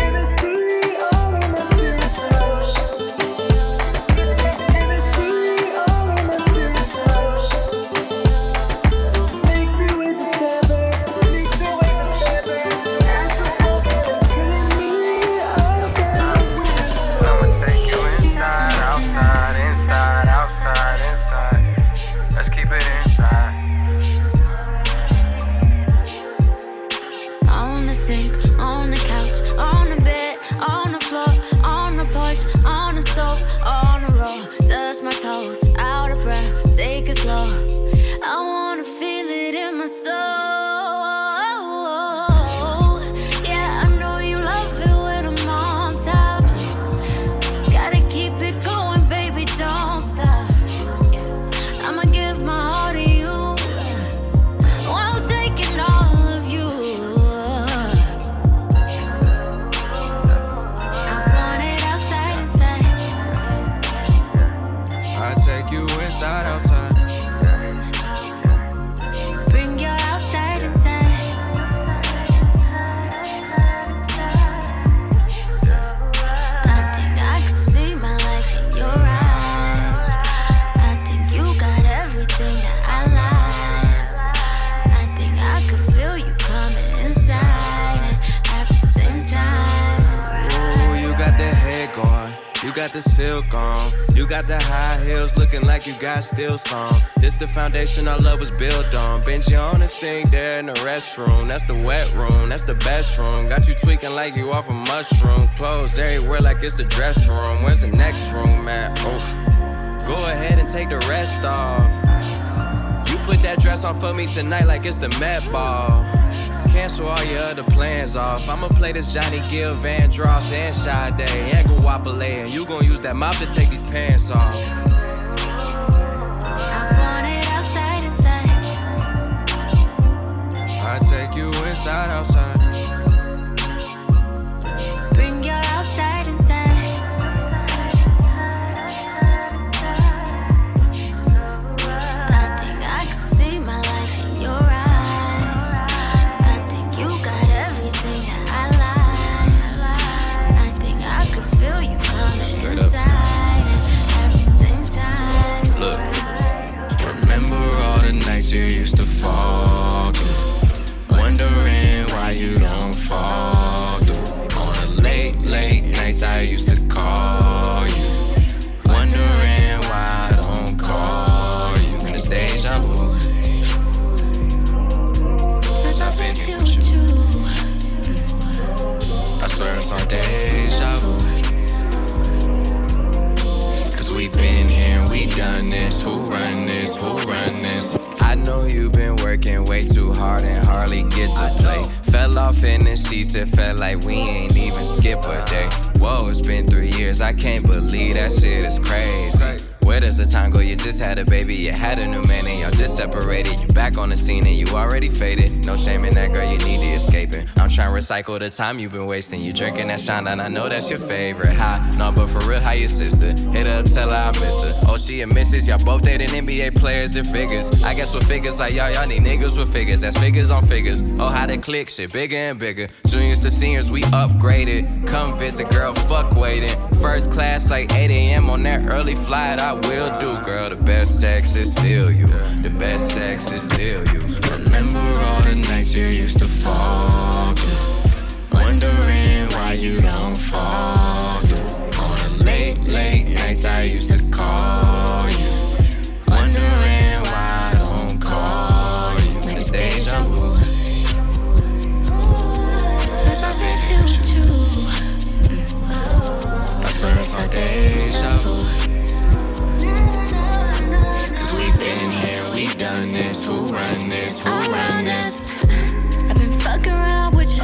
You song. This the foundation our love was built on. Benji on the sink there in the restroom. That's the wet room. That's the best room. Got you tweaking like you off a mushroom. Clothes everywhere like it's the dress room. Where's the next room at? Oof. Go ahead and take the rest off. You put that dress on for me tonight like it's the Met Ball. Cancel all your other plans off. I'ma play this Johnny Gill, Vandross, and Sade, and Guapale, and you gon' use that mop to take these pants off. Inside, outside. Off in the sheets, it felt like we ain't even skip a day. Whoa, it's been three years, I can't believe that shit is crazy. Where does the time go? You just had a baby, you had a new man, and y'all just separated. You back on the scene and you already faded. No shame in that girl, you need to escaping. I'm trying to recycle the time you've been wasting. You drinking that shine, and I know that's your favorite. Hi, no, but for real, how your sister? Hit her up, tell her I miss her. Oh, she a missus, y'all both dating NBA players and figures. I guess with figures like y'all, y'all need niggas with figures. That's figures on figures. Oh, how they click shit, bigger and bigger. Juniors to seniors, we upgraded. Come visit, girl, fuck waiting. First class, like 8 a.m. on that early flight, I will do, girl. The best sex is still you. The best sex is still you. Remember all the nights you used to fall through. Wondering why you don't fall through. On the late, late nights I used to call you. Wondering why I don't call you. It's deja vu. Cause I've been here with you. I swear it's all deja done this. Who run this? Who run this? I've been fucking around with you.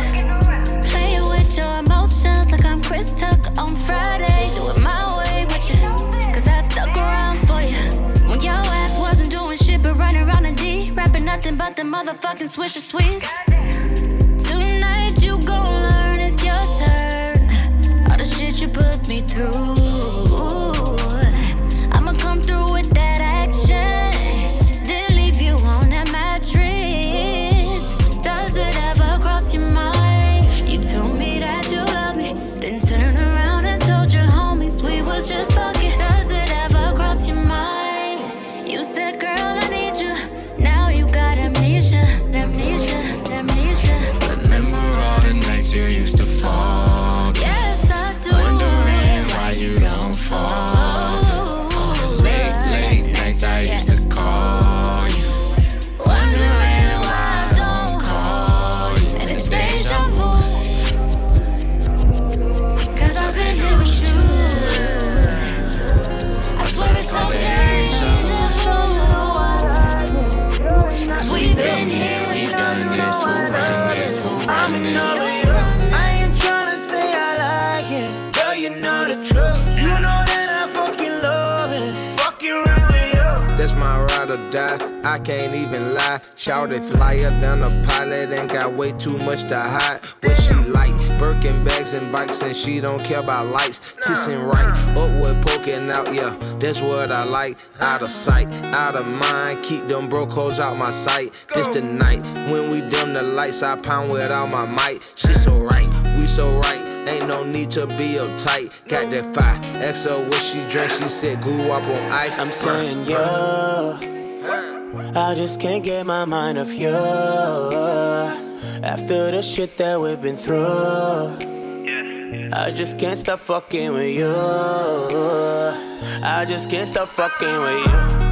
Playing with your emotions like I'm Chris Tucker on Friday. Do it my way with you. Cause I stuck around for you. When your ass wasn't doing shit but running around the D. Rapping nothing but the motherfucking swisher sweets. Tonight you gon' learn it's your turn. All the shit you put me through. I can't even lie. Shout it flyer than a pilot. Ain't got way too much to hide. What she like? Birkin bags and bikes, and she don't care about lights. Tissing right, upward poking out, yeah. That's what I like. Out of sight, out of mind. Keep them broke hoes out my sight. This the night when we dim the lights. I pound with all my might. She so right, we so right. Ain't no need to be uptight. Got that fire. XO what she drank. She said, grew up on ice. I'm saying, yeah. I just can't get my mind off you. After the shit that we've been through, I just can't stop fucking with you. I just can't stop fucking with you.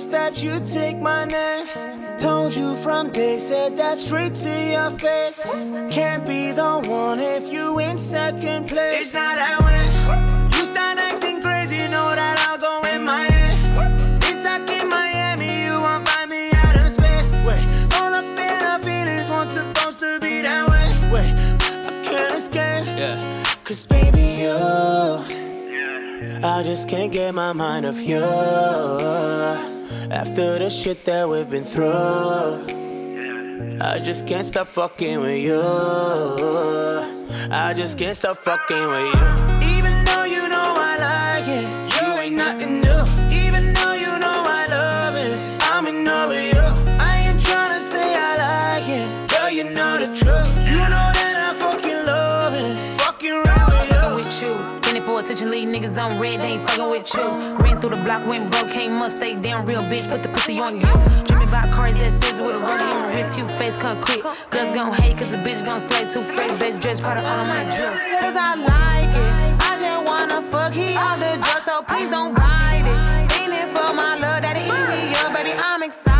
Promise that you'd take my name. Told you from day, said that straight to your face. Can't be the one if you in second place. It's not that way. You start acting crazy, know that I'll go in my head. It's like in Miami, you won't find me out of space. Wait, all up in our feelings, won't supposed to be that way. Wait, I can't escape. Yeah. Cause baby, you. I just can't get my mind off you. After the shit that we've been through, I just can't stop fucking with you. I just can't stop fucking with you. Even though you know I like it, attention, leave niggas on red, they ain't fucking with you. Ran through the block, went broke, can't must stay down, real bitch, put the pussy on you. Dreaming about cars that says with a rollie on wrist, cute face, come quick. Girls gon' hate, cause the bitch gon' slay too fake, best dress, part of all my drip. Cause I like it, I just wanna fuck, he off the dress, so please don't bite it. Feeling for my love, daddy, eat me up, baby, I'm excited.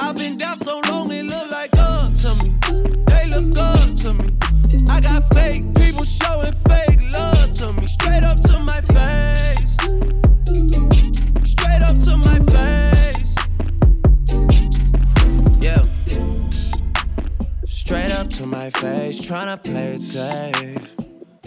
I've been down so long it like up to me. They look up to me. I got fake people showing fake love to me. Straight up to my face. Straight up to my face. Yeah. Straight up to my face, tryna play it safe.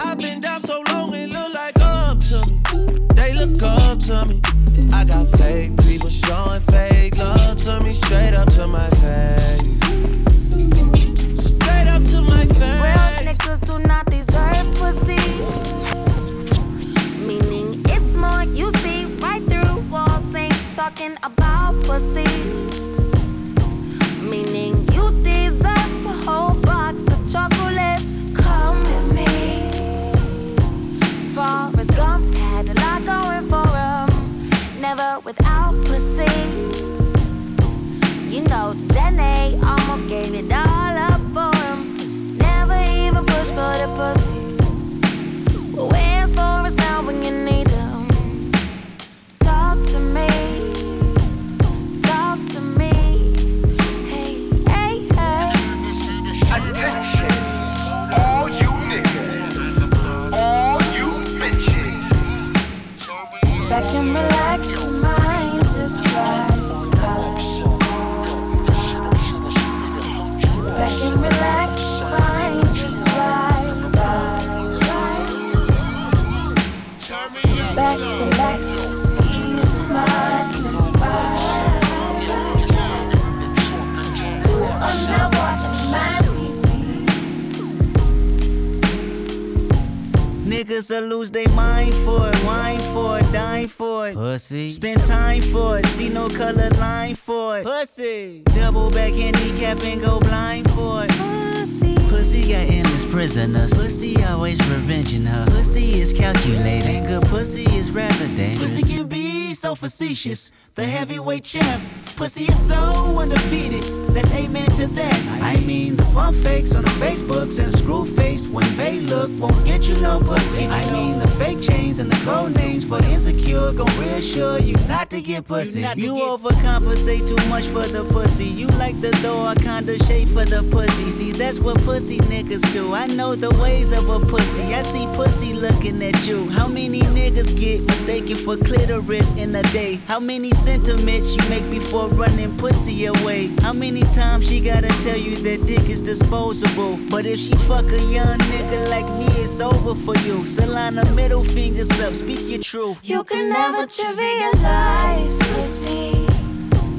I've been down so long it look like up to me. They look up to me. I got fake people showing fake love to me. Straight up to my face. Straight up to my face. Real niggas do not deserve pussy. Meaning it's more you see right through walls, ain't talking about pussy. Gave it Niggas will lose their mind for it, wine for it, dine for it. Pussy. Spend time for it, see no color line for it. Pussy. Double back handicap and go blind for it. Pussy. Pussy got endless prisoners. Pussy always revenging her. Pussy is calculating. Good pussy is rather dangerous. Pussy can be so facetious. The heavyweight champ. Pussy is so undefeated. Let's amen to that. I mean, the pump fakes on the Facebooks and the screw face when they look won't get you no pussy. I mean, the fake chains and the code names for the insecure gon' reassure you not to get pussy. You, you overcompensate too much for the pussy. You like the a kinda shade for the pussy. See, that's what pussy niggas do. I know the ways of a pussy. I see pussy looking at you. How many niggas get mistaken for clitoris in a day? How many sentiments you make before running pussy away? How many times she gotta tell you that dick is disposable? But if she fuck a young nigga like me, it's over for you. Solana middle fingers up, speak your truth. You can never trivialize pussy.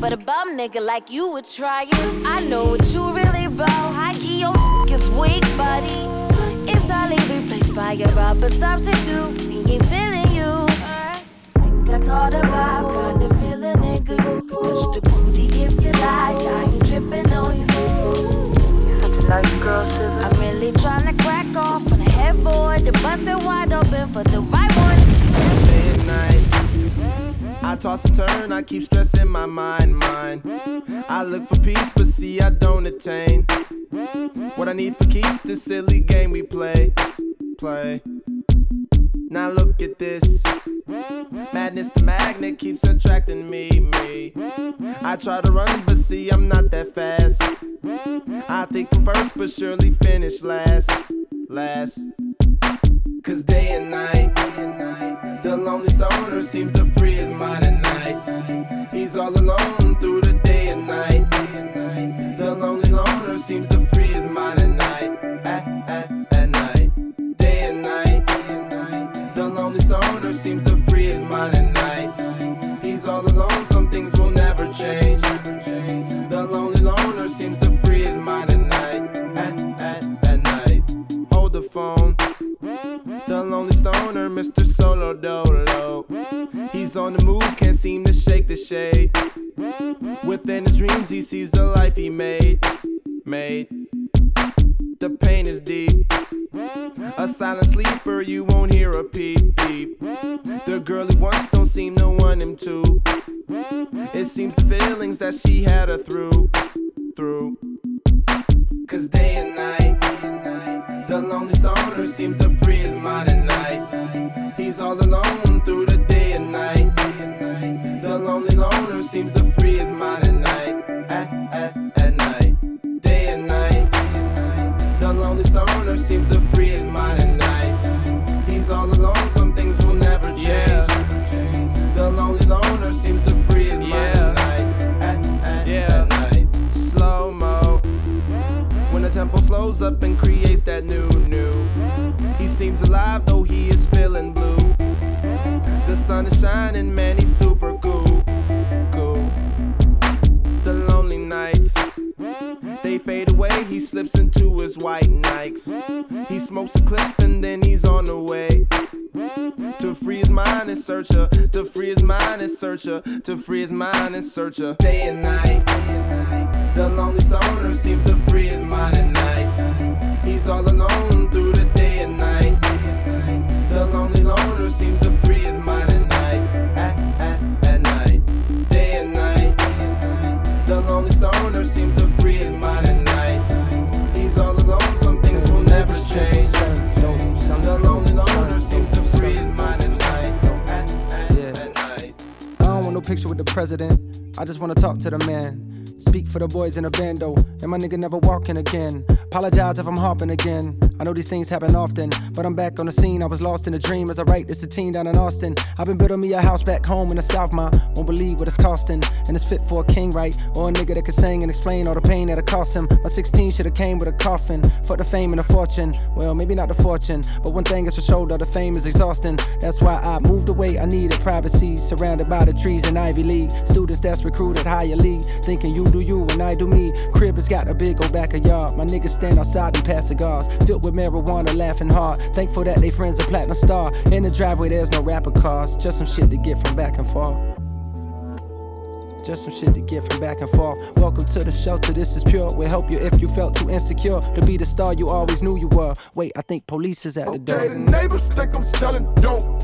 But a bum nigga like you would try it. I know what you really about. High key, your is weak, buddy. It's only replaced by a rubber substitute. We ain't feeling you. Think I caught a vibe, kinda feeling I'm really crack off on headboard. The it wide open for the right one. I toss and turn, I keep stressing my mind, mind. I look for peace, but see, I don't attain. What I need for keeps this silly game we play, play. Now look at this. Madness, the magnet keeps attracting me, me. I try to run, but see, I'm not that fast. I think I'm first, but surely finish last, last. Cause day and night, the lonely stoner seems to free his mind at night. He's all alone through the day and night. The lonely loner seems to free seems to free his mind at night. He's all alone, some things will never change. The lonely loner seems to free his mind at night. At, at, at night. Hold the phone. The lonely stoner, Mr. Solo Dolo. He's on the move, can't seem to shake the shade. Within his dreams, he sees the life he made. Made. The pain is deep. A silent sleeper, you won't hear a peep peep. The girl he wants don't seem to want him to. It seems the feelings that she had her through, through. Cause day and night, the lonely stoner seems to free his mind at night. He's all alone through the day and night. The lonely loner seems to free his mind at night. At, at, seems to free his mind at night. He's all alone, some things will never change. The lonely loner seems to free his mind at night. At, at, at night, slow mo. When the tempo slows up and creates that new, new. He seems alive though he is feeling blue. The sun is shining, man, he's super. Cool. He slips into his white Nikes. He smokes a clip and then he's on the way. To free his mind and searcher, to free his mind and searcher, to free his mind and searcher. Day and night, the lonely stoner seems to free his mind at night. He's all alone through the day and night. The lonely loner seems to free his mind at night. At, at, at night, day and night. The lonely stoner seems to free his mind picture with the president. I just wanna talk to the man. Speak for the boys in the bando, and my nigga never walking again. Apologize if I'm harping again. I know these things happen often, but I'm back on the scene. I was lost in a dream as I write this a teen down in Austin. I've been building me a house back home in the South, ma. Won't believe what it's costing, and it's fit for a king, right? Or a nigga that can sing and explain all the pain that it cost him. My 16 should've came with a coffin. For the fame and the fortune. Well, maybe not the fortune, but one thing is for sure, though, the fame is exhausting. That's why I moved away. I needed privacy, surrounded by the trees in Ivy League. Students that's recruited higher league, thinking you do you and I do me. Crib has got a big old backyard. My niggas stand outside and pass cigars, filled with marijuana, laughing hard. Thankful that they friends a platinum star. In the driveway, there's no rapper cars, just some shit to get from back and forth. Just some shit to get from back and forth. Welcome to the shelter, this is pure. We'll help you if you felt too insecure to be the star you always knew you were. Wait, I think police is at the door. Okay, the neighbors think I'm selling dope.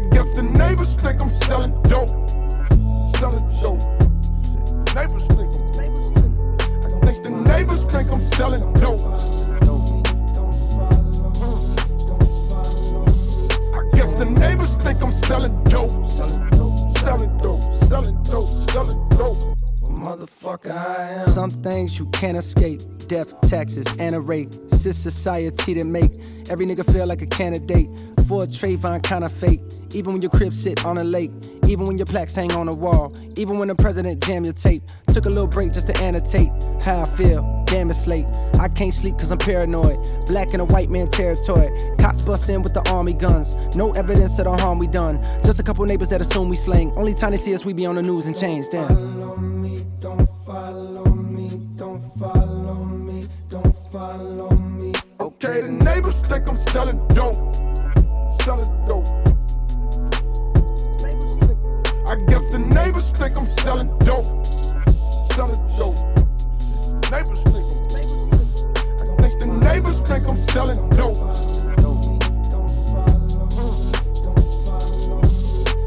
Guess the neighbors think I'm selling dope. Selling dope. Neighbors think I'm. I the neighbors think I'm selling dope. I guess the neighbors think I'm selling dope. Selling dope. Selling dope. Selling dope. Selling dope. Motherfucker, I am. Some things you can't escape. Death, taxes, and a rate. Sis society that make every nigga feel like a candidate for a Trayvon kind of fate. Even when your crib sit on a lake. Even when your plaques hang on a wall. Even when the president jam your tape. Took a little break just to annotate how I feel. Damn, it's late. I can't sleep cause I'm paranoid. Black in a white man territory. Cops bust in with the army guns. No evidence of the harm we done. Just a couple neighbors that assume we slang. Only time they see us, we be on the news and change. Damn. Follow me, don't follow me, don't follow me, don't follow me. Okay, the neighbors think I'm selling dope. Selling dope. I guess the neighbors think I'm selling dope. Selling dope. Neighbors neighbors think I'm selling dope.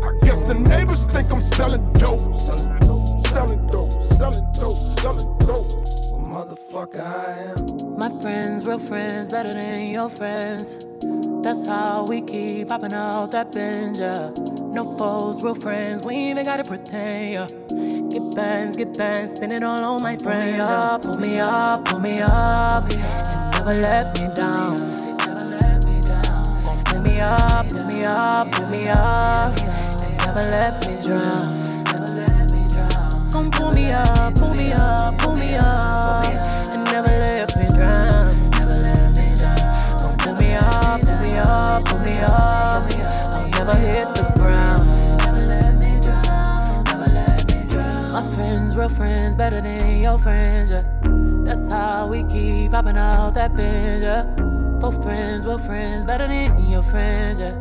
I guess the neighbors think I'm selling dope. Selling dope. Selling dope. Selling dope. Selling dope. Motherfucker, I am. My friends, real friends, better than your friends. That's how we keep popping out that binge, yeah. No foes, real friends, we even gotta pretend, yeah. Get bands, get bands, spin it all on my friends. Pull me up, pull me up, pull me up, and never let me down. Pull me up, pull me up, pull me up, never let me drown. Come pull me up, pull me up, pull me up, and never let me drown. Never let me down. Come pull me up, pull me up, pull me up. I'll never hit the ground. My friends, real friends, better than your friends, yeah. That's how we keep popping out that binge, yeah. Both friends, real friends, better than your friends, yeah.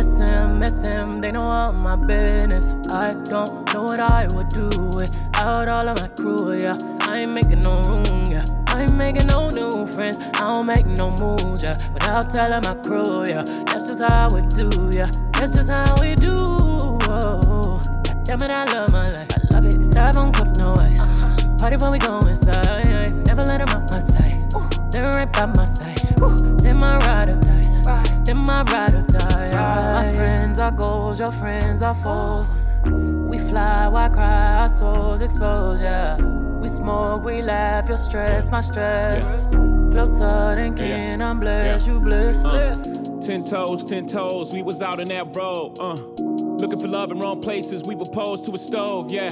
SM, them, they know all my business. I don't know what I would do without all of my crew, yeah. I ain't making no room, yeah. I ain't making no new friends. I don't make no moves, yeah. Without telling my crew, yeah. That's just how we do, yeah. That's just how we do. Oh, damn it, I love my life. I love it. Styrofoam cups, no ice. Uh-huh. Party before we go inside. Let 'em out my sight. They're right by my side. Then my ride or dies. Then my ride or die. My friends are goals, your friends are foes. We fly, why cry? Our souls exposed, yeah. We smoke, we laugh, your stress, my stress. Yeah. Closer than kin, I'm blessed, you blessed. Ten toes, ten toes, we was out in that road, uh. Looking for love in wrong places, we were posed to a stove, yeah.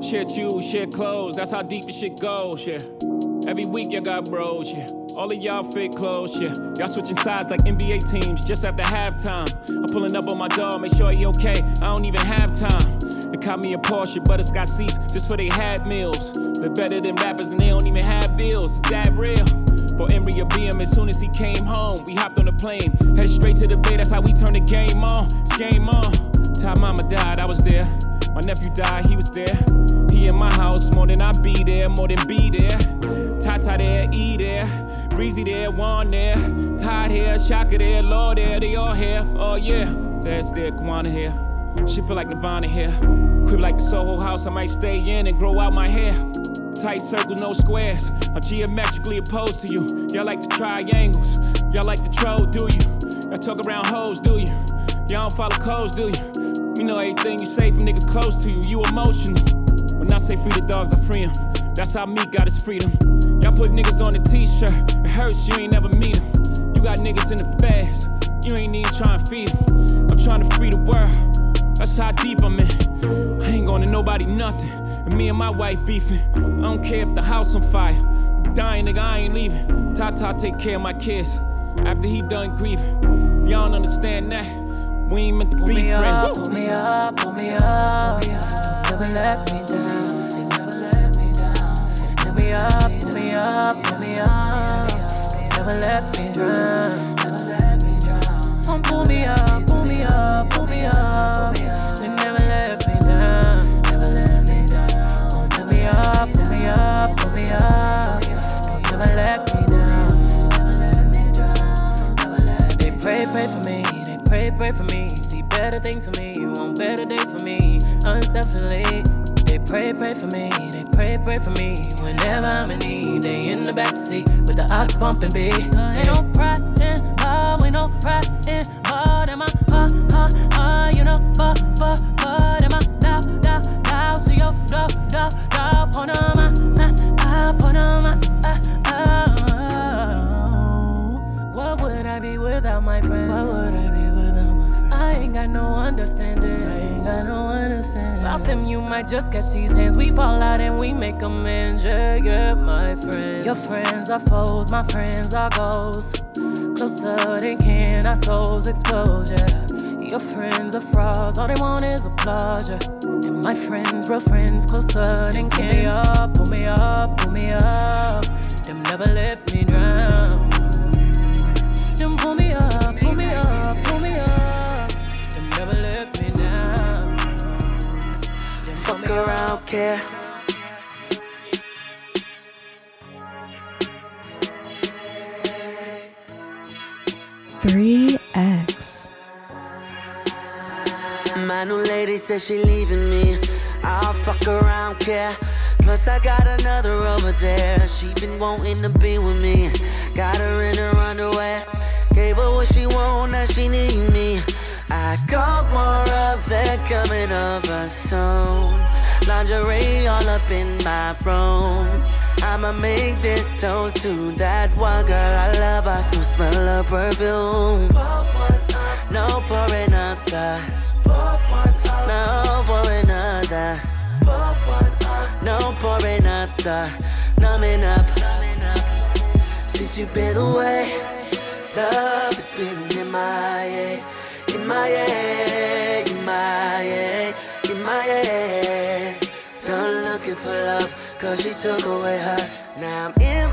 Share shoes, share clothes, that's how deep the shit goes, yeah. Every week y'all got bros, yeah. All of y'all fit clothes, yeah. Y'all switching sides like NBA teams just after halftime. I'm pulling up on my dog, make sure he okay. I don't even have time. They caught me a Porsche, but it's got seats just for they had meals. They're better than rappers and they don't even have bills. That real? But Emery be him as soon as he came home. We hopped on the plane, headed straight to the bay. That's how we turned the game on. It's game on. Time mama died, I was there. My nephew died, he was there. He in my house more than I be there, more than be there. Tata there, E there. Breezy there, Juan there. Hot here, Shaka there, Lord there, they all here. Oh yeah, Dad's there, Kwana here. She feel like Nirvana here. Crib like the Soho house, I might stay in and grow out my hair. Tight circles, no squares. I'm geometrically opposed to you. Y'all like the triangles. Y'all like the troll, do you? Y'all talk around hoes, do you? Y'all don't follow codes, do you? We know everything you say from niggas close to you. You emotional. When I say free the dogs, I free 'em. That's how me got his freedom. Y'all put niggas on a t-shirt. It hurts, you ain't never meet 'em. You got niggas in the fast. You ain't even trying to feed feed 'em. I'm trying to free the world. That's how deep I'm in. I ain't to nobody nothing. And me and my wife beefing. I don't care if the house on fire. Dying nigga, I ain't leaving. Tata take care of my kids. After he done grieving. If y'all don't understand that, we ain't meant to Pull be me up, friends. pull me up, pull me up. Never let me down. Me up, pull me up, pull me up. Never let me drown. Come pull me up, pull me up, pull me up. You never let me down. Never let me down. Pull me up, pull me up, pull me up. Never let me down. They pray, pray for me. They pray, pray for me. See better things for me, want better days for me, unselfishly. They pray, pray for me, pray, pray for me. Whenever I'm in need, they in the backseat with the ox bumping beat. Ain't no pride in we no pride Without them, you might just catch these hands. We fall out and we make amends. Yeah, yeah, my friends. Your friends are foes, my friends are goals. Closer than can our souls expose, yeah. Your friends are frauds, all they want is applause, yeah. And my friends, real friends, closer than can. Pull me up, pull me up, pull me up. Them never let care. Three X. My new lady says she leaving me. I'll fuck around, care. Plus I got another over there. She been wanting to be with me. Got her in her underwear. Gave her what she want, now she need me. I got more up there coming over soon. Lingerie all up in my room. I'ma make this toast to that one girl I love. I still smell her perfume. No pour another. No pour another. No pour another. Numbing up. Since you've been away, love has been in my head. In my head, in my head, in my head. Looking for love, cause she took away her. Now I'm MIA,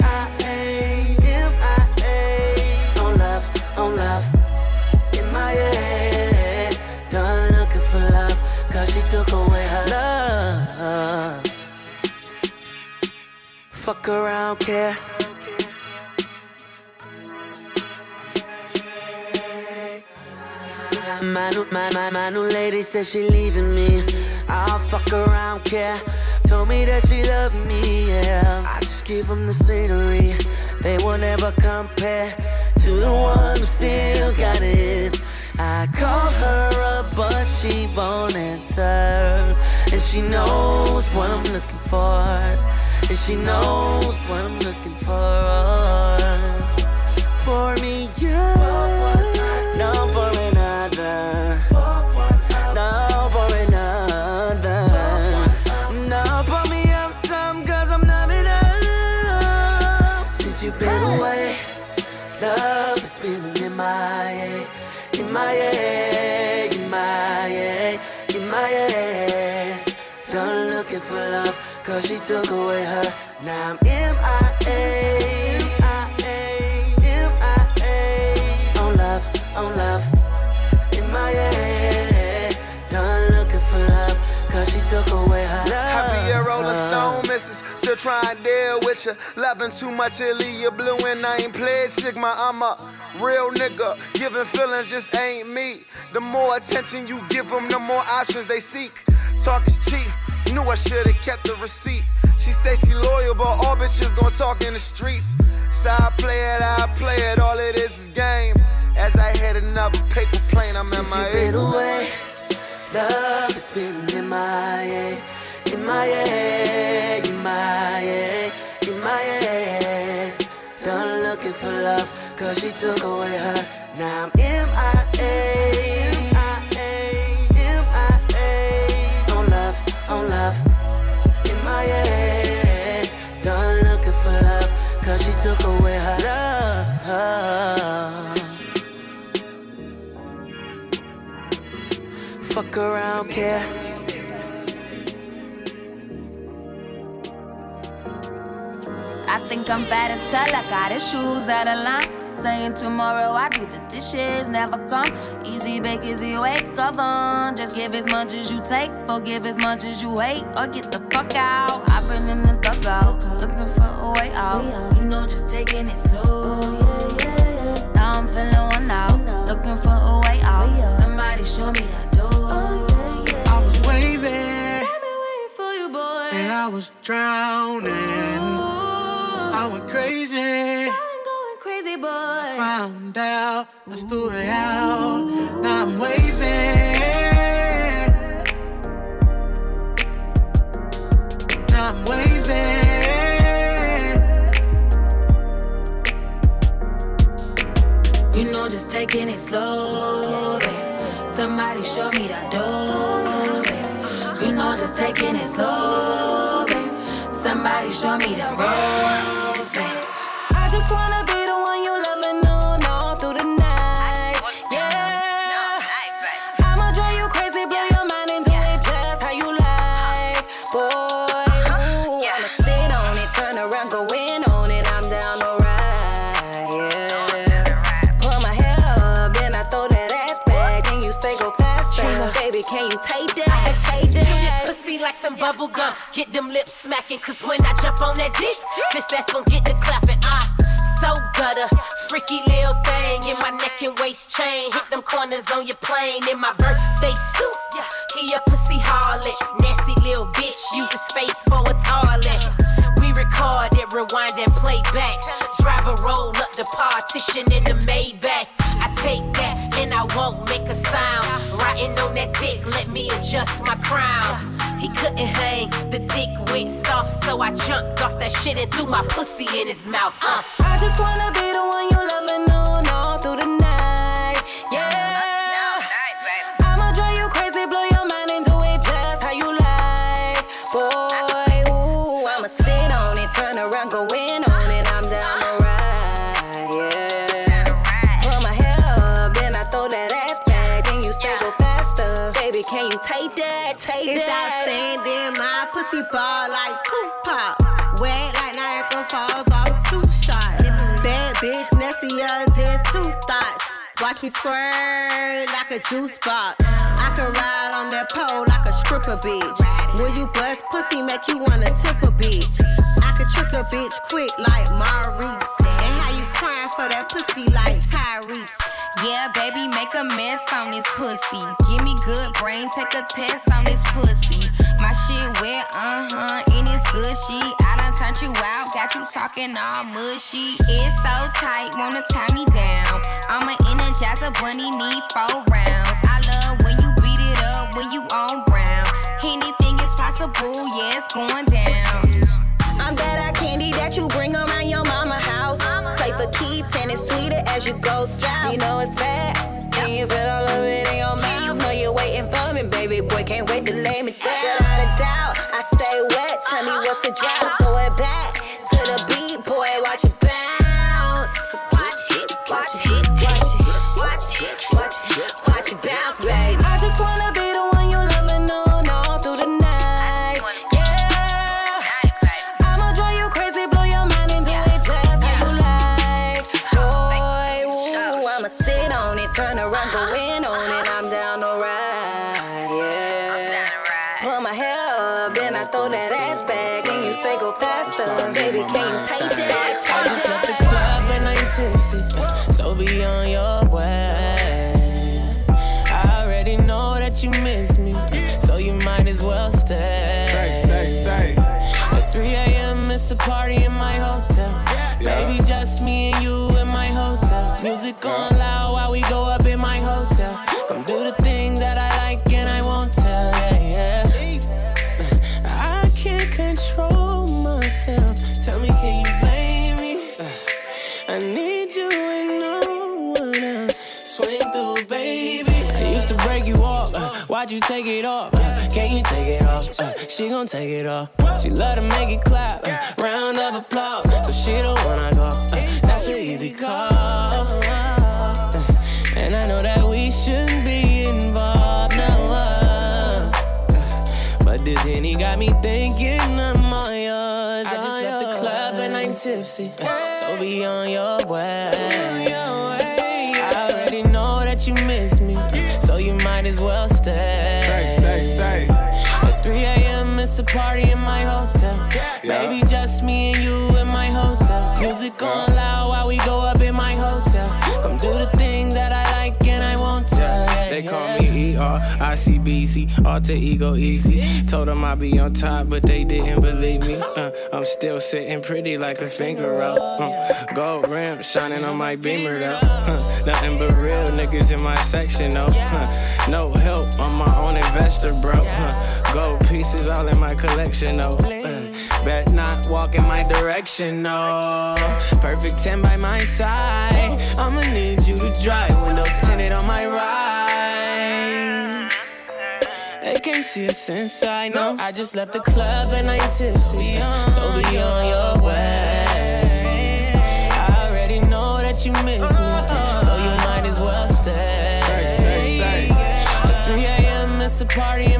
MIA, MIA. On love, on love, head. Done looking for love, cause she took away her love. Fuck around, care. My new, my, my, my new lady says she leaving me. I'll fuck around, care. Told me that she loved me, yeah. I just give them the scenery. They will never compare to the one who still got it. I call her up, but she won't answer. And she knows what I'm looking for. And she knows what I'm looking for. Pour me up. Been away, love has been in my head. In my head, in my head, in my head. Done looking for love, cause she took away her. Now I'm MIA. On love, on love, took away her love. Happy a Rolling Stone, missus. Still trying to deal with you. Loving too much, you blue and I ain't played Sigma. I'm a real nigga. Giving feelings just ain't me. The more attention you give them, the more options they seek. Talk is cheap. Knew I should've kept the receipt. She say she loyal, but all bitches gon' talk in the streets. So I play it, I play it. All it is is game. As I hit another paper plane, I'm Since in my been away, love is been in my head, in my head, in my head, in my head. Done looking for love, cause she took away her. Now I'm. MIA. On love, on love, in my head. Done looking for love, cause she took away her love. Fuck around, care. I think I'm bad as hell. I got his shoes out of line. Saying tomorrow I do the dishes never come. Easy bake, easy wake up on. Just give as much as you take, forgive as much as you hate, or get the fuck out. I've been in the dugout, looking for a way out. You know, just taking it slow. Now I'm feeling one out, looking for a way out. Was drowning. I went crazy. I'm going crazy, boy. Found out, I threw it out. Now I'm waving. Now I'm waving. You know, just taking it slow. Somebody show me that door, know, just taking it slow, babe. Somebody show me the ropes. I just wanna that? Take Chew that. this pussy like some bubble gum. Get them lips smacking, cause when I jump on that dick, this ass gon' get the clapping. Ah, so gutter. Freaky little thing in my neck and waist chain. Hit them corners on your plane in my birthday suit. He a pussy harlot. Nasty little bitch. Use a space for a toilet. We record it, rewind and play back. Drive a roll up the partition in the Maybach. Take that and I won't make a sound. Riding on that dick, let me adjust my crown. He couldn't hang, the dick went soft, so I jumped off that shit and threw my pussy in his mouth. Uh. I just wanna be the one you love Me squirt like a juice box. I can ride on that pole like a stripper bitch. When you bust pussy, make you wanna tip a bitch. I can trick a bitch quick like Maurice. And how you crying for that pussy like Tyrese. Yeah, baby, make a mess on this pussy. Give good brain, take a test on this pussy. My shit wet, uh huh, and it's gushy. I done turned you out, got you talking all mushy. It's so tight, wanna tie me down. I'm an energizer bunny, need four rounds. I love when you beat it up, when you on brown. Anything is possible, yeah, it's going down. I'm that candy that you bring around your mama house. Play for keeps and it's sweeter as you go south. You know it's bad, And you feel all of it in your mouth. Waiting for me, baby boy. Can't wait to lay me down. Without a doubt, I stay wet. Tell me what's the drought. Take it off? Uh, can you take it off? Uh, she gon' take it off. She love to make it clap. Uh, round of applause. So she don't wanna go. Uh, that's an easy call. Uh, and I know that we shouldn't be involved now. Uh, but this Henny got me thinking I'm all yours. I just left the club and I'm tipsy. So be on your way. Party in my hotel. Baby, just me and you in my hotel. Music on loud ICBC, alter ego easy. Told them I'd be on top, but they didn't believe me. Uh, I'm still sitting pretty like a finger out. Uh, gold rim shining on my beamer though. Uh, nothing but real niggas in my section though. Uh, no help, I'm my own investor, bro. Uh, gold pieces all in my collection though. Uh, bet not walk in my direction, no. Perfect 10 by my side. I'ma need you to drive windows tinted on my ride. They can't see us inside, no. I just left the club and I ain't tipsy. Uh. So be on your way. I already know that you miss me, so you might as well stay. At 3 a.m. it's a party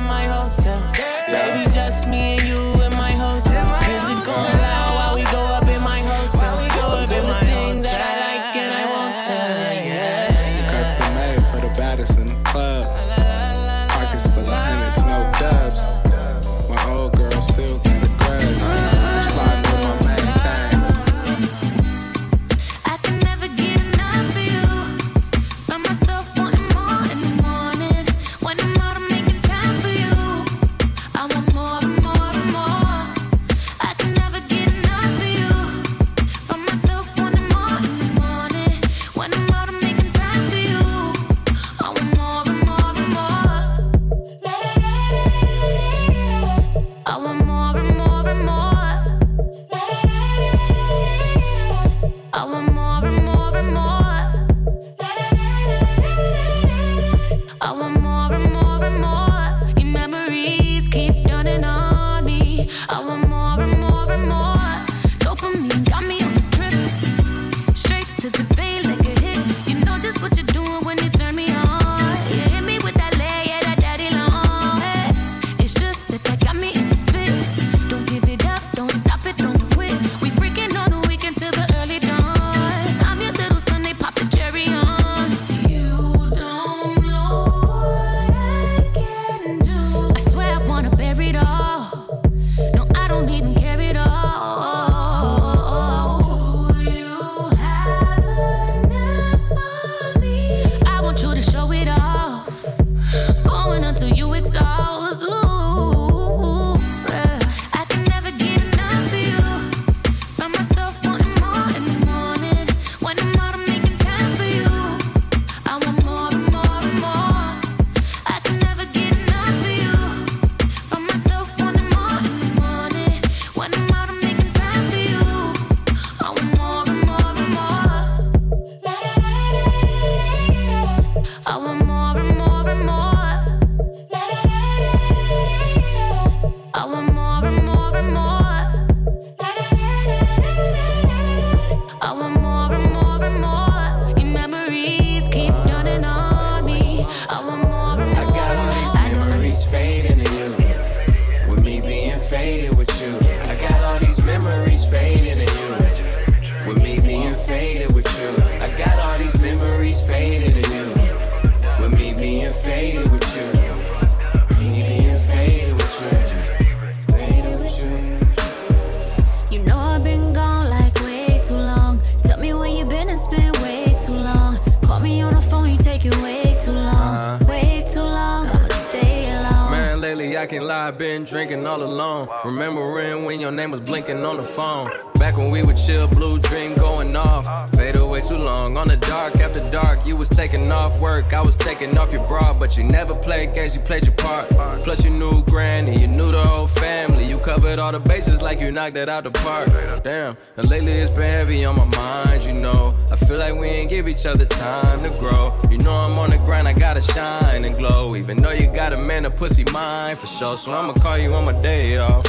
lately I can't been drinking all alone. Remembering when your name was blinking on the phone. Back when we would chill, blue dream going off. Fade away too long. On the dark after dark, you was taking off work. I was taking off your bra, but you never played games, you played your part. Plus, you knew granny, you knew the whole family. You covered all the bases like you knocked it out the park. Damn, and lately it's been heavy on my mind, you know. I feel like we ain't give each other time to grow. Know I'm on the grind, I gotta shine and glow. Even though you got a man, a pussy mine for sure. So I'ma call you on my day off.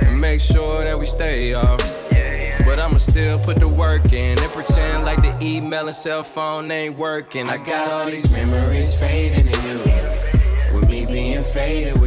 And make sure that we stay off. But I'ma still put the work in and pretend like the email and cell phone ain't working. I got all these memories fading in you. With me being faded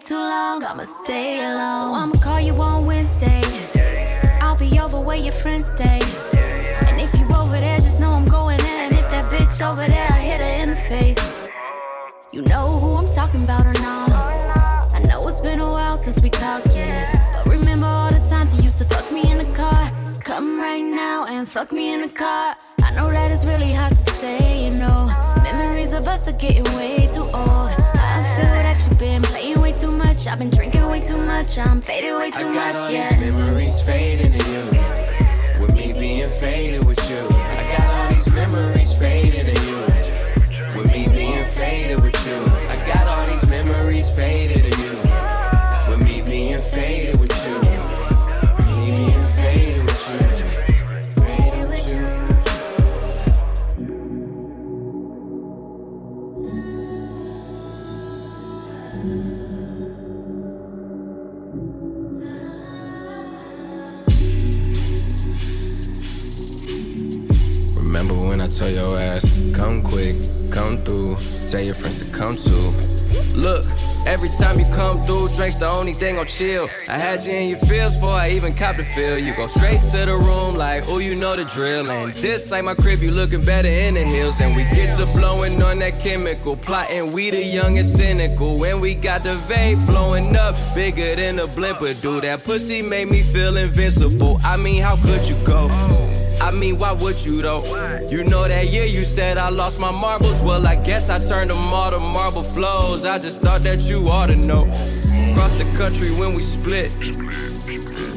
too long. Way too long, I'ma stay alone. So I'ma call you on Wednesday. I'll be over where your friends stay. And if you over there, just know I'm going in. And if that bitch over there, I hit her in the face. You know who I'm talking about or not? I know it's been a while since we talked, yeah. But remember all the times you used to fuck me in the car. Come right now and fuck me in the car. I know that it's really hard to say, you know. Memories of us are getting way too old. I feel that you've been playing I've been drinking way too much. I'm faded way too I got much, all yeah. these memories fading to you. With me being faded with told your ass, come quick, come through, tell your friends to come too. Look, every time you come through, drinks the only thing on chill. I had you in your feels before I even copped the feel. You go straight to the room like, oh, you know the drill. And just like my crib, you looking better in the hills. And we get to blowing on that chemical, plotting we the young and cynical. And we got the vape blowing up, bigger than a blimper. Dude, that pussy made me feel invincible. I mean, how could you go? I mean, why would you though? You know that year you said I lost my marbles. Well, I guess I turned them all to marble flows. I just thought that you ought to know. Cross the country when we split.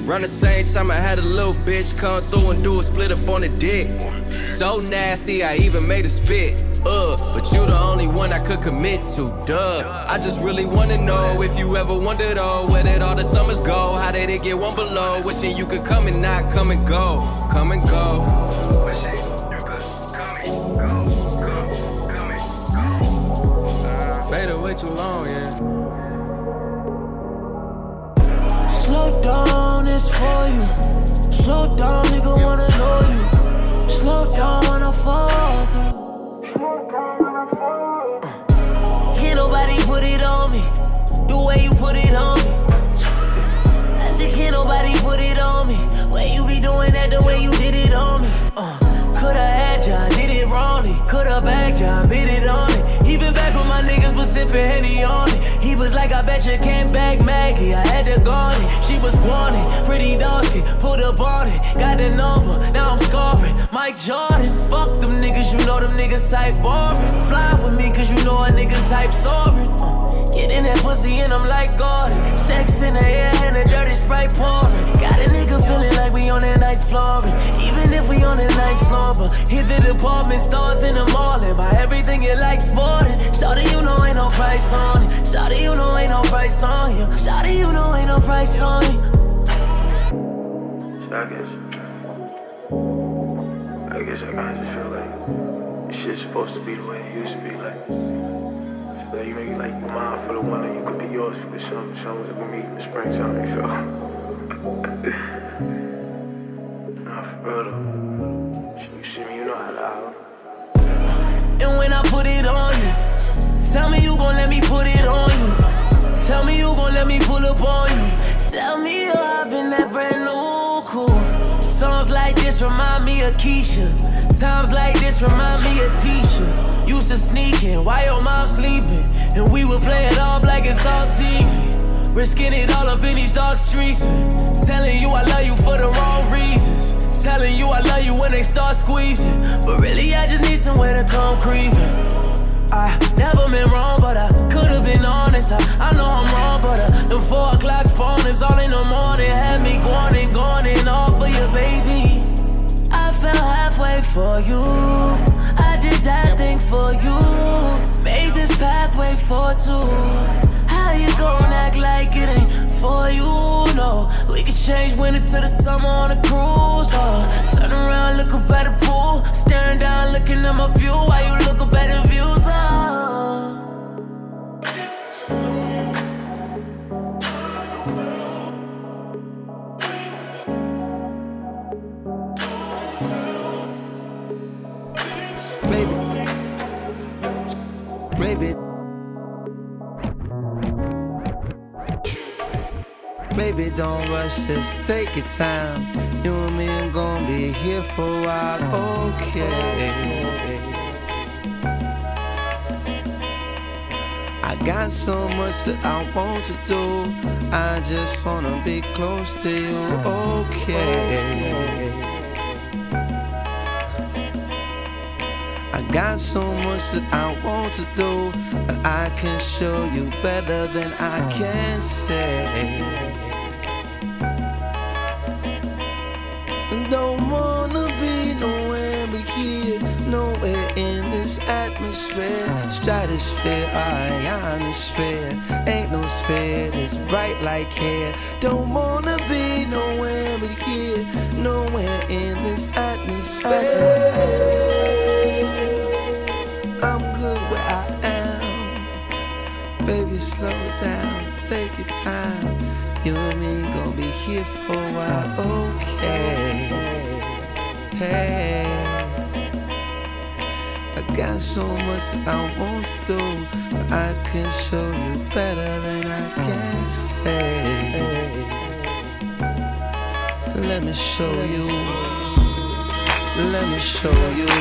Around the same time, I had a little bitch come through and do a split up on the dick. So nasty, I even made a spit. Uh, but you the only one I could commit to, duh. I just really wanna know if you ever wondered, oh, where did all the summers go? How did it get one below? Wishing you could come and not come and go, come and go. Way too long, yeah. Slow down, it's for you. Slow down, nigga wanna know you. Slow down when I fall through. The way you put it on me. I said, can't nobody put it on me. Way you be doing that the way you did it on me. Uh, coulda had ya, did it wrongly. Coulda bagged ya, bit it on it. He been back with my niggas, was sipping Henny on it. He was like, I bet you can't bag Maggie. I had to gone it. She was wanted, pretty dusky, put up on it. Got the number, now I'm scoring. Mike Jordan, fuck them niggas, you know them niggas type boring. Fly with me, cause you know a nigga type soaring. Uh, Get in that pussy and I'm like Gordon. Sex in the air and a dirty sprite pouring. Got a nigga feeling like we on that night flooring. Even if we on that night floor, but hit the department stores in the mall and buy everything you like sporting. Shawty, you know ain't no price on it. Shawty, you know ain't no price on you. Shawty, you know ain't no price on you. I guess. I guess I kinda just feel like shit's supposed to be the way it used to be. Like, so you make like mine for the that you could be yours for the summer. Summer's with me in the springtime, you feel? nah, for real though. You see me, you know how to holler. And when I put it on you, tell me you gon' let me put it on you. Tell me you gon' let me pull up on you. Tell me you're having that brand like this remind me of Keisha. Times like this remind me of Tisha. Used to sneak in while your mom sleeping. And we would play it all black and all TV. Risking it all up in these dark streets. Telling you I love you for the wrong reasons. Telling you I love you when they start squeezing. But really, I just need somewhere to come creeping. I never been wrong, but I could've been honest. I, I know I'm wrong, but uh, the four o'clock phone is all in the morning. Had me going and going and all for you, baby. I fell halfway for you. I did that thing for you. Made this pathway for two. How you gon' act like it ain't for you? No, we could change winter to the summer on a cruise. Oh, turn around, look up at the pool. Staring down, looking at my view. While you look up at the views. Baby. Don't rush, just take your time. You and me are gonna be here for a while, okay? I got so much that I want to do. I just wanna be close to you, okay? I got so much that I want to do, but I can show you better than I can say. Atmosphere, stratosphere, ionosphere. Ain't no sphere that's bright like hair. Don't wanna be nowhere but here, nowhere in this atmosphere. I'm good where I am. Baby, slow down, take your time. You and me gon' be here for a while, okay? Hey, got so much that I want to do, but I can show you better than I can say. Let me show you. Let me show you.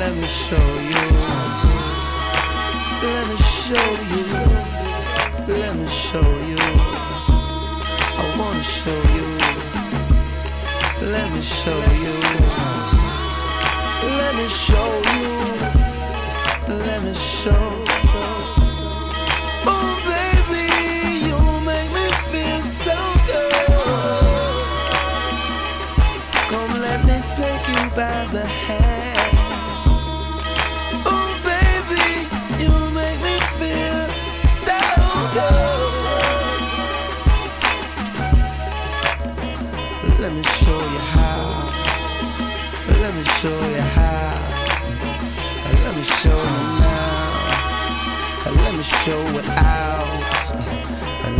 Let me show you. Let me show you. Let me show you. I wanna show you. Let me show you. Let me show you. Let me show. Oh baby, you make me feel so good. Come let me take you by the hand. Oh baby, you make me feel so good. Let me show you how. Let me show you how. Show now. Let me show it out.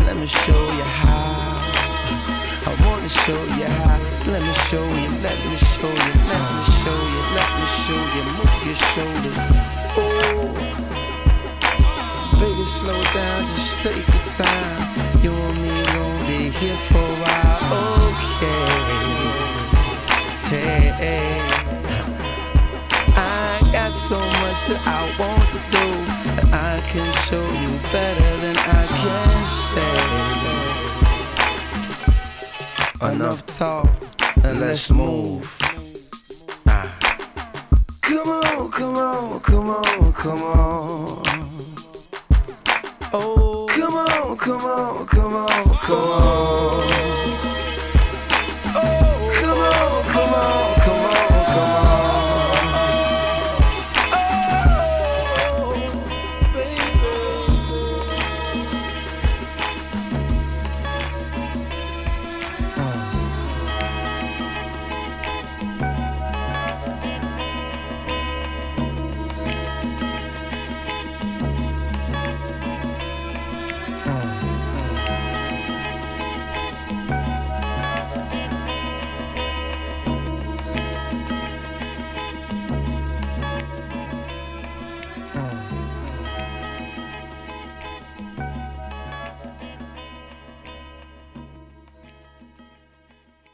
Let me show you how. I wanna show you how. Let me show you, let me show you, let me show you, let me show you. Move your shoulders. Oh, baby, slow down, just take your time. You and me gon' be here for a while, okay? Hey, hey. That I want to do, and I can show you better than I can say. Enough talk, and let's move. Ah. Come on, come on, come on, come on. Come on, come on, come on, come on.